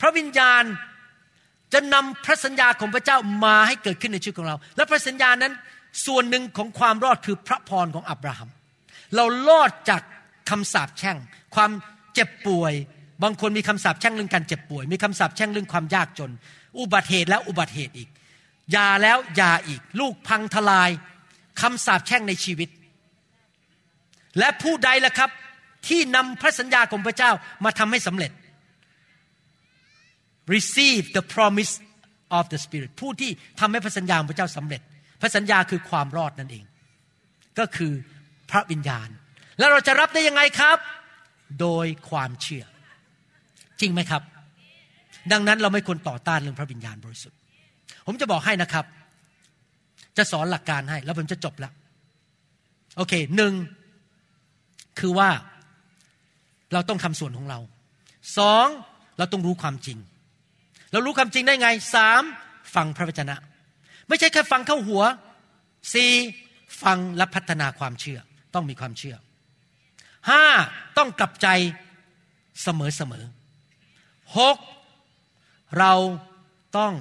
พระวิญญาณจะนำพระสัญญาของพระเจ้ามาให้เกิดขึ้นในชีวิตของเรา และพระสัญญานั้นส่วนหนึ่งของความรอดคือพระพรของอับราฮัม เรารอดจากคำสาปแช่ง ความเจ็บป่วย บางคนมีคำสาปแช่งเรื่องการเจ็บป่วย มีคำสาปแช่งเรื่องความยากจน อุบัติเหตุแล้วอุบัติเหตุอีกยาแล้วยาอีก ลูกพังทลายคำสาปแช่งในชีวิต และผู้ใดล่ะครับ ที่นำพระสัญญาของพระเจ้ามาทำให้สำเร็จ receive the promise of the Spirit ผู้ที่ทำให้พระสัญญาของพระเจ้าสำเร็จ พระสัญญาคือความรอดนั่นเอง ก็คือพระวิญญาณ แล้วเราจะรับได้ยังไงครับ โดยความเชื่อ จริงไหมครับ ดังนั้นเราไม่ควรต่อต้านเรื่องพระวิญญาณบริสุทธิ์ ผมจะบอกให้นะครับ จะสอนหลักการให้ แล้วผมจะจบแล้วโอเคหนึ่งคือว่าเราต้องทำส่วนของเราสองเราต้องรู้ความจริง เรารู้ความจริงได้ไงสามฟังพระวจนะ ไม่ใช่แค่ฟังเข้าหัวสี่ฟังและพัฒนาความเชื่อ ต้องมีความเชื่อห้าต้องกลับใจเสมอเสมอหก เราต้อง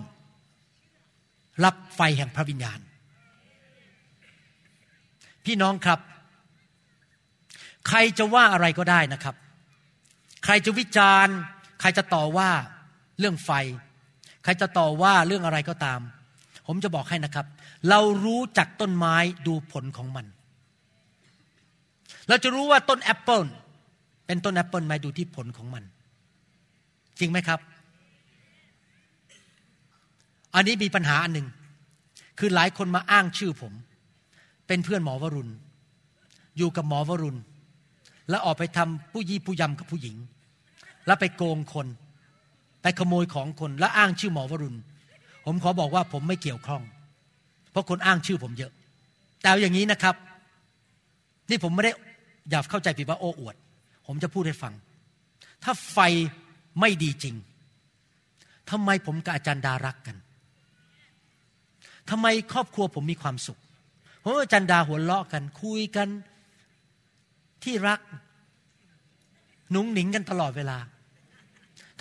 รับไฟแห่งพระวิญญาณ พี่น้องครับ ใครจะว่าอะไรก็ได้นะครับ ใครจะวิจารณ์ ใครจะต่อว่าเรื่องไฟ ใครจะต่อว่าเรื่องอะไรก็ตาม ผมจะบอกให้นะครับ เรารู้จักต้นไม้ดูผลของมัน เราจะรู้ว่าต้นแอปเปิลเป็นต้นแอปเปิลไหมดูที่ผลของมัน จริงไหมครับ อันนี้มีปัญหาอันหนึ่งคือหลายคนมาอ้างชื่อผม เป็นเพื่อนหมอวรุณ อยู่กับหมอวรุณ แล้วออกไปทำผู้ยี่ผู้ยำกับผู้หญิง แล้วไปโกงคน ไปขโมยของคน แล้วอ้างชื่อหมอวรุณ ผมขอบอกว่าผมไม่เกี่ยวข้อง เพราะคนอ้างชื่อผมเยอะ แต่อาอย่างนี้นะครับ นี่ผมไม่ได้อย่าเข้าใจผิดว่าโอ้อวด ผมจะพูดให้ฟัง ถ้าไฟไม่ดีจริงทำไมผมกับอาจารย์ดารักกัน ทำไมครอบครัวผมมีความสุขผมกับอาจารย์ดาหัวเราะกันคุยกันที่รักหนุงหนิงกันตลอดเวลา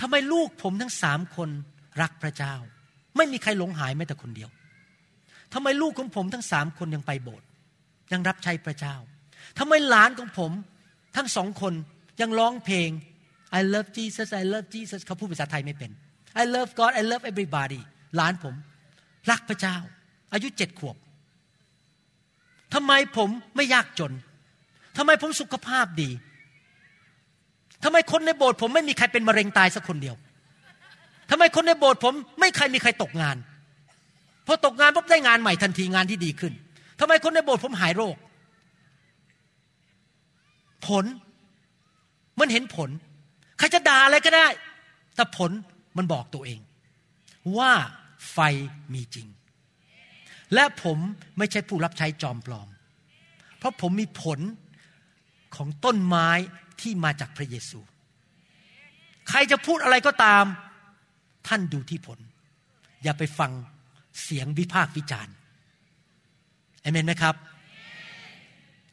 ทำไมลูกผมทั้งสามคนรักพระเจ้า ไม่มีใครหลงหายแม้แต่คนเดียวทำไมลูกของผมทั้งสามคนยังไปโบสถ์ยังรับใช้พระเจ้าทำไมหลานของผมทั้งสองคนยังร้องเพลง I love Jesus I love Jesus เขาพูดภาษาไทยไม่เป็น I love God I love everybody หลานผม รักพระเจ้า อายุเจ็ดขวบทำไมผมไม่ยากจนทำไมผมสุขภาพดีทำไมคนในโบสถ์ผมไม่มีใครเป็นมะเร็งตายสักคนเดียวทำไมคนในโบสถ์ผมไม่ใครมีใครตกงานพอตกงานปุ๊บได้งานใหม่ทันทีงานที่ดีขึ้นทำไมคนในโบสถ์ผมหายโรค ผลมันเห็นผล ใครจะด่าอะไรก็ได้ แต่ผลมันบอกตัวเอง ว่า ไฟมีจริง และผมไม่ใช่ผู้รับใช้จอมปลอม เพราะผมมีผลของต้นไม้ที่มาจากพระเยซู ใครจะพูดอะไรก็ตาม ท่านดูที่ผล อย่าไปฟังเสียงวิพากษ์วิจารณ์เอเมนไหมครับ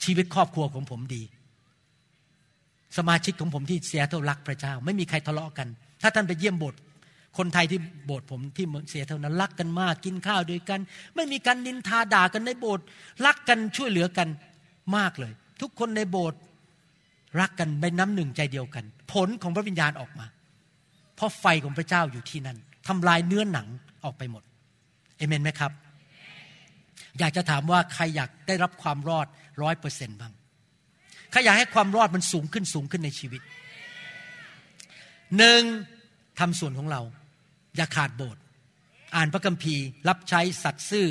ชีวิตครอบครัวของผมดี สมาชิกของผมที่เสียเท่ารักพระเจ้า ไม่มีใครทะเลาะกัน ถ้าท่านไปเยี่ยมโบสถ์ คนไทยที่โบสถ์ผมที่เสียเท่านั้นรักกันมากกินข้าวด้วยกัน ไม่มีการนินทาด่ากันในโบสถ์รักกันช่วยเหลือกันมากเลย ทุกคนในโบสถ์รักกันเป็นน้ำหนึ่งใจเดียวกัน ผลของพระวิญญาณออกมา เพราะไฟของพระเจ้าอยู่ที่นั่นทำลายเนื้อหนังออกไปหมดเอเมนไหมครับ อยากจะถามว่าใครอยากได้รับความรอดร้อยเปอร์เซ็นต์บ้างใครอยากให้ความรอดมันสูงขึ้นสูงขึ้นในชีวิตหนึ่งทำส่วนของเรา อย่าขาดโบสถ์อ่านพระคัมภีร์ รับใช้สัตย์ซื่อ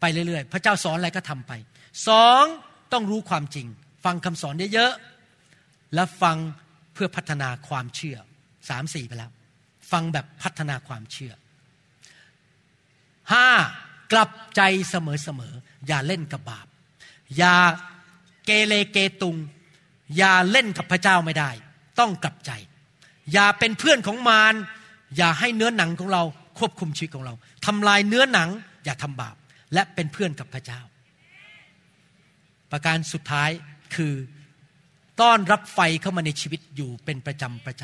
ไปเรื่อยๆ พระเจ้าสอนอะไรก็ทำไปสองต้องรู้ความจริง ฟังคำสอนเยอะๆและฟังเพื่อพัฒนาความเชื่อสามสี่ไปแล้ว ฟังแบบพัฒนาความเชื่อห้ากลับใจเสมอๆอย่าเล่นกับบาป อย่าเกเรเกตุง อย่าเล่นกับพระเจ้าไม่ได้ ต้องกลับใจ อย่าเป็นเพื่อนของมาร อย่าให้เนื้อหนังของเราควบคุมชีวิตของเราทำลายเนื้อหนังอย่าทำบาป และเป็นเพื่อนกับพระเจ้า ประการสุดท้ายคือต้อนรับไฟเข้ามาในชีวิตอยู่เป็นประจำประจ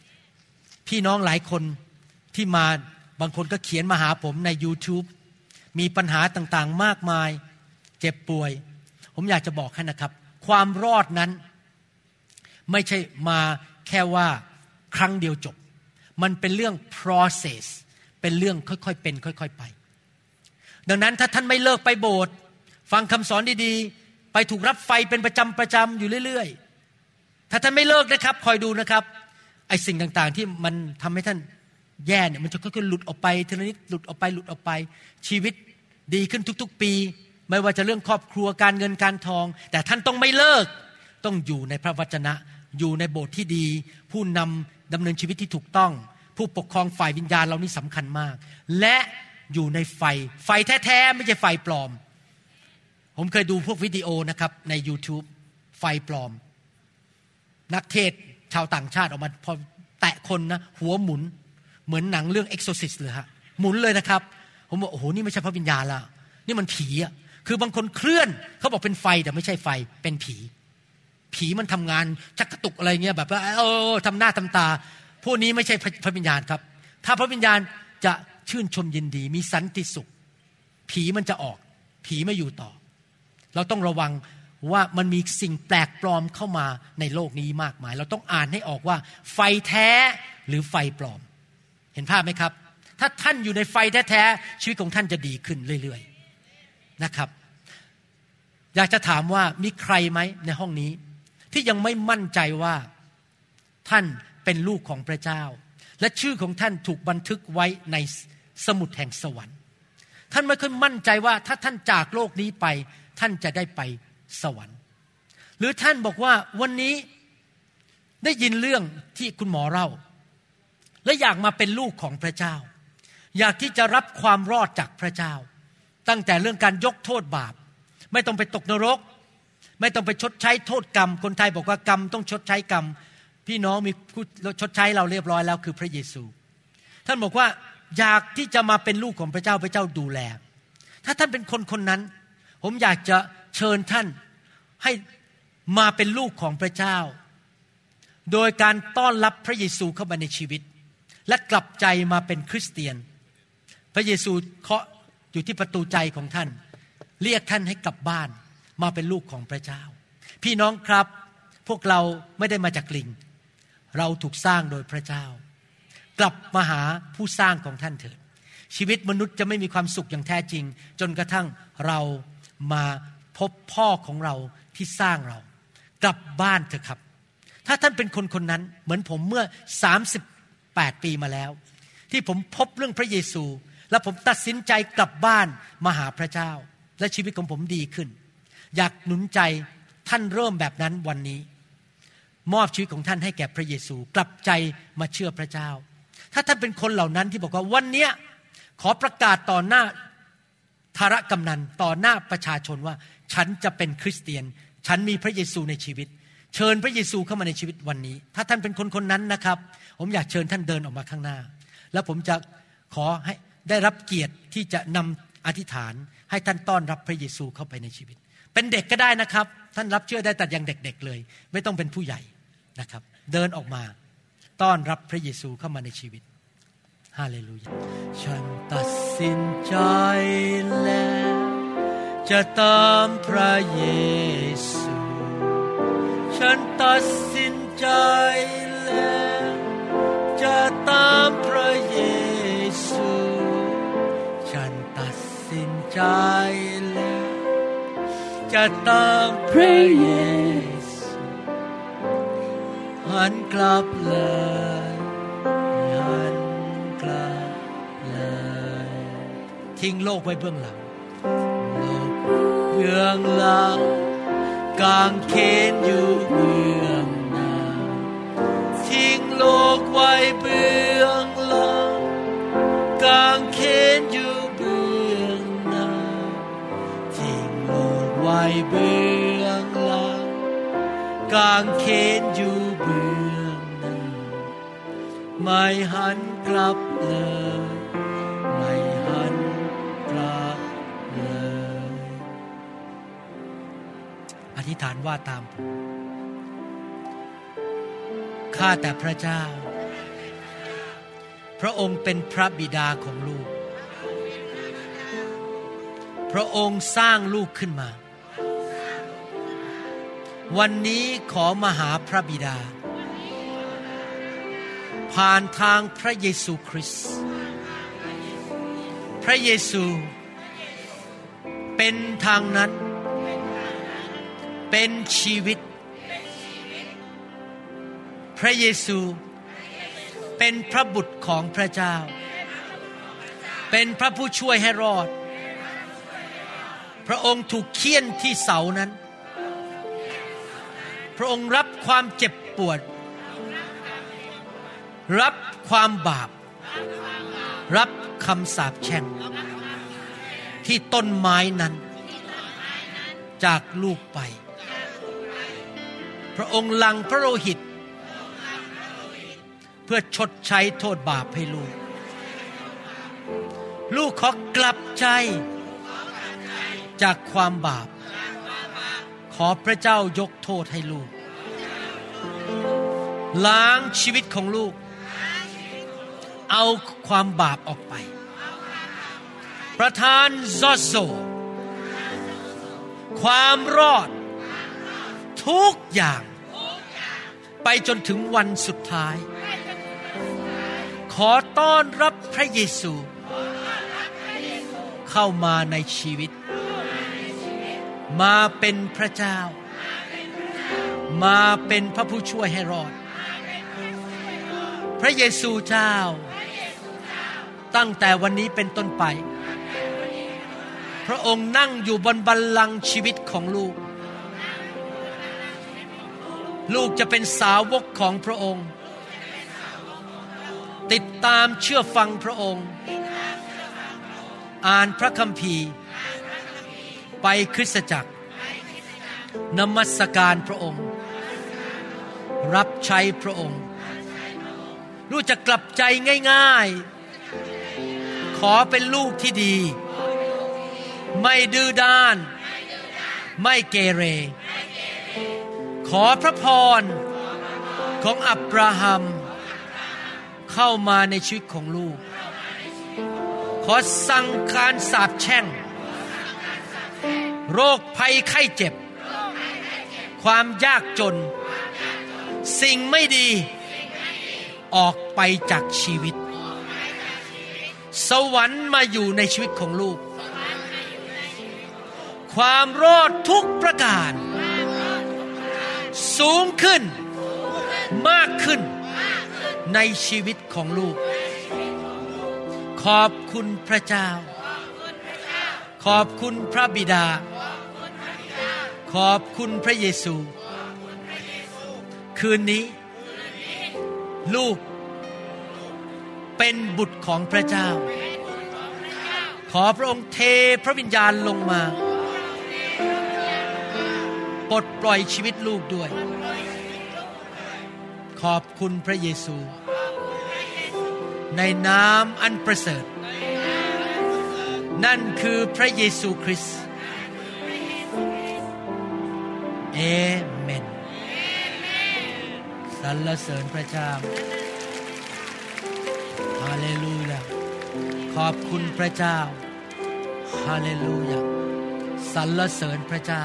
ำพี่น้องหลายคนที่มาบางคนก็เขียนมาหาผมใน YouTube มีปัญหาต่างๆมากมาย เจ็บป่วย ผมอยากจะบอกให้นะครับ ความรอดนั้น ไม่ใช่มาแค่ว่าครั้งเดียวจบ มันเป็นเรื่อง process เป็นเรื่องค่อยๆเป็น ค่อยๆไป ดังนั้นถ้าท่านไม่เลิกไปโบสถ์ฟังคำสอนดีๆ ไปถูกรับไฟเป็นประจำประจำอยู่เรื่อยๆ ถ้าท่านไม่เลิกนะครับ คอยดูนะครับไอ้สิ่งต่างๆที่มันทำให้ท่านแย่เนี่ยมันจะค่อยๆหลุดออกไปทีละนิดหลุดออกไปหลุดออกไป ชีวิตดีขึ้นทุกๆ ปี ไม่ว่าจะเรื่องครอบครัวการเงินการทอง แต่ท่านต้องไม่เลิกต้องอยู่ในพระวจนะ อยู่ในโบสถ์ที่ดี ผู้นำ ดำเนินชีวิตที่ถูกต้อง ผู้ปกครองฝ่ายวิญญาณเรานี่สำคัญมาก และอยู่ในไฟ ไฟแท้ๆไม่ใช่ไฟปลอม ผมเคยดูพวกวิดีโอนะครับใน YouTube ไฟปลอม นักเทศชาวต่างชาติออกมาพอแตะคนนะหัวหมุน เหมือนหนังเรื่อง Exorcist เลยฮะหมุนเลยนะครับ ผมบอกโอ้โหนี่ไม่ใช่พระวิญญาณละนี่มันผีอะคือบางคนเคลื่อนเขาบอกเป็นไฟแต่ไม่ใช่ไฟเป็นผี ผีมันทำงานชักกระตุกอะไรเงี้ยแบบว่าเออทำหน้าทำตา พวกนี้ไม่ใช่พระวิญญาณครับ ถ้าพระวิญญาณจะชื่นชมยินดี มีสันติสุข ผีมันจะออก ผีไม่อยู่ต่อ เราต้องระวังว่ามันมีสิ่งแปลกปลอมเข้ามาในโลกนี้มากมาย เราต้องอ่านให้ออกว่า ไฟแท้หรือไฟปลอม เห็นภาพไหมครับ ถ้าท่านอยู่ในไฟแท้ๆชีวิตของท่านจะดีขึ้นเรื่อยๆนะครับ อยากจะถามว่ามีใครไหมในห้องนี้ ที่ยังไม่มั่นใจว่าท่านเป็นลูกของพระเจ้า และชื่อของท่านถูกบันทึกไว้ในสมุดแห่งสวรรค์ ท่านไม่เคยมั่นใจว่าถ้าท่านจากโลกนี้ไป ท่านจะได้ไปสวรรค์ หรือท่านบอกว่าวันนี้ได้ยินเรื่องที่คุณหมอเล่า และอยากมาเป็นลูกของพระเจ้า อยากที่จะรับความรอดจากพระเจ้า ตั้งแต่เรื่องการยกโทษบาป ไม่ต้องไปตกนรก ไม่ต้องไปชดใช้โทษกรรม คนไทยบอกว่ากรรมต้องชดใช้กรรม พี่น้องมีผู้ชดใช้เราเรียบร้อยแล้วคือพระเยซู ท่านบอกว่าอยากที่จะมาเป็นลูกของพระเจ้าพระเจ้าดูแล ถ้าท่านเป็นคนคนนั้น ผมอยากจะเชิญท่านให้มาเป็นลูกของพระเจ้า โดยการต้อนรับพระเยซูเข้ามาในชีวิต และกลับใจมาเป็นคริสเตียน พระเยซูเคาะอยู่ที่ประตูใจของท่าน เรียกท่านให้กลับบ้าน มาเป็นลูกของพระเจ้า พี่น้องครับพวกเราไม่ได้มาจากลิง เราถูกสร้างโดยพระเจ้า กลับมาหาผู้สร้างของท่านเถิด ชีวิตมนุษย์จะไม่มีความสุขอย่างแท้จริง จนกระทั่งเรามาพบพ่อของเราที่สร้างเรา กลับบ้านเถอะครับ ถ้าท่านเป็นคนคนนั้นเหมือนผมเมื่อ 38 ปีมาแล้ว ที่ผมพบเรื่องพระเยซู และผมตัดสินใจกลับบ้านมาหาพระเจ้า และชีวิตของผมดีขึ้น อยากหนุนใจท่านเริ่มแบบนั้นวันนี้ มอบชีวิตของท่านให้แก่พระเยซู กลับใจมาเชื่อพระเจ้า ถ้าท่านเป็นคนเหล่านั้นที่บอกว่าวันเนี้ยขอประกาศต่อหน้าธารกำนันต่อหน้าประชาชนว่า ฉันจะเป็นคริสเตียน ฉันมีพระเยซูในชีวิต เชิญพระเยซูเข้ามาในชีวิตวันนี้ ถ้าท่านเป็นคนคนนั้นนะครับ ผมอยากเชิญท่านเดินออกมาข้างหน้า แล้วผมจะขอให้ได้รับเกียรติที่จะนำอธิษฐานให้ท่านต้อนรับพระเยซูเข้าไปในชีวิต เป็นเด็กก็ได้นะครับ ท่านรับเชื่อได้แต่ยังเด็กๆเลย ไม่ต้องเป็นผู้ใหญ่นะครับ เดินออกมาต้อนรับพระเยซูเข้ามาในชีวิตฮาเลลูยาฉันตัดสินใจแล้ว จะตามพระเยซู ฉันตัดสินใจแล้ว จะตามพระเยซู ฉันตัดสินใจ จะตามพระเยซูหันกลับเลยหันกลับเลยทิ้งโลกไว้เบื้องหลังโลกเบื้องหลังกางเขนอยู่เบื้องหน้าทิ้งโลกไว้เบื้องหลังกางเขนอยู่ ว้เบื้องหลังกางเขนอยู่เบื้องหน้าไม่หันกลับเลย ไม่หันกลับเลย อธิษฐานว่าตามผมข้าแต่พระเจ้า พระองค์เป็นพระบิดาของลูก พระองค์สร้างลูกขึ้นมา วันนี้ขอมาหาพระบิดา ผ่านทางพระเยซูคริสต์พระเยซู เป็นทางนั้น เป็นชีวิต พระเยซู เป็นพระบุตรของพระเจ้า เป็นพระผู้ช่วยให้รอด พระองค์ถูกเคี่ยนที่เสานั้น พระองค์รับความเจ็บปวด รับความบาป รับคำสาปแช่ง ที่ต้นไม้นั้น จากลูกไป พระองค์ลังพระโลหิต เพื่อชดใช้โทษบาปให้ลูก ลูกขอกลับใจจากความบาป อพระเจ้ายกโทษให้ลูก ล้างชีวิตของลูก เอาความบาปออกไป ประทานซอโซ ความรอด ทุกอย่าง ไปจนถึงวันสุดท้าย ขอต้อนรับพระเยซู เข้ามาในชีวิต มาเป็นพระเจ้า มาเป็นพระผู้ช่วยให้รอด พระเยซูเจ้า ตั้งแต่วันนี้เป็นต้นไป พระองค์นั่งอยู่บนบัลลังก์ชีวิตของลูก ลูกจะเป็นสาวกของพระองค์ ติดตามเชื่อฟังพระองค์ อ่านพระคัมภีร์ ไปคริสตจักร นมัสการพระองค์ รับใช้พระองค์ลูกจะกลับใจง่ายๆ ขอเป็นลูกที่ดี ไม่ดื้อด้าน ไม่เกเร ขอพระพรของอับราฮัม เข้ามาในชีวิตของลูก ขอสั่งการสาปแช่ง โรคภัยไข้เจ็บ ความยากจน สิ่งไม่ดี ออกไปจากชีวิต สวรรค์มาอยู่ในชีวิตของลูก ความรอดทุกประการ สูงขึ้น มากขึ้น ในชีวิตของลูก ขอบคุณพระเจ้าขอบคุณพระบิดา ข ขอบคุณพระเยซู คืนนี้ ลูกเป็นบุตรของพระเจ้า ขอพระองค์เทพระวิญญาณลงมาปลดปล่อยชีวิตลูกด้วย ขอบคุณพระเยซู ในนามอันประเสริฐ นั่นคือพระเยซูคริสต์ เอเมนสรรเสริญพระเจ้าฮาเลลูยาขอบคุณพระเจ้าฮาเลลูยาสรรเสริญพระเจ้า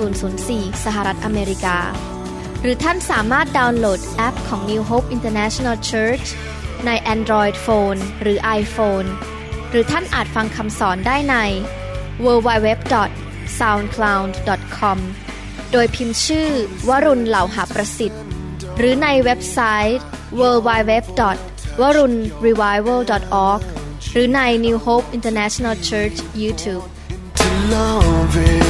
98004 สหรัฐอเมริกา หรือท่านสามารถดาวน์โหลดแอปของ New Hope International Church ใน Android Phone หรือ iPhone หรือท่านอาจฟังคำสอนได้ใน www.soundcloud.com โดยพิมพ์ชื่อ วรุณเหล่าหาประสิทธิ์ หรือในเว็บไซต์ www.warunrevival.org หรือใน New Hope International Church YouTube
to loving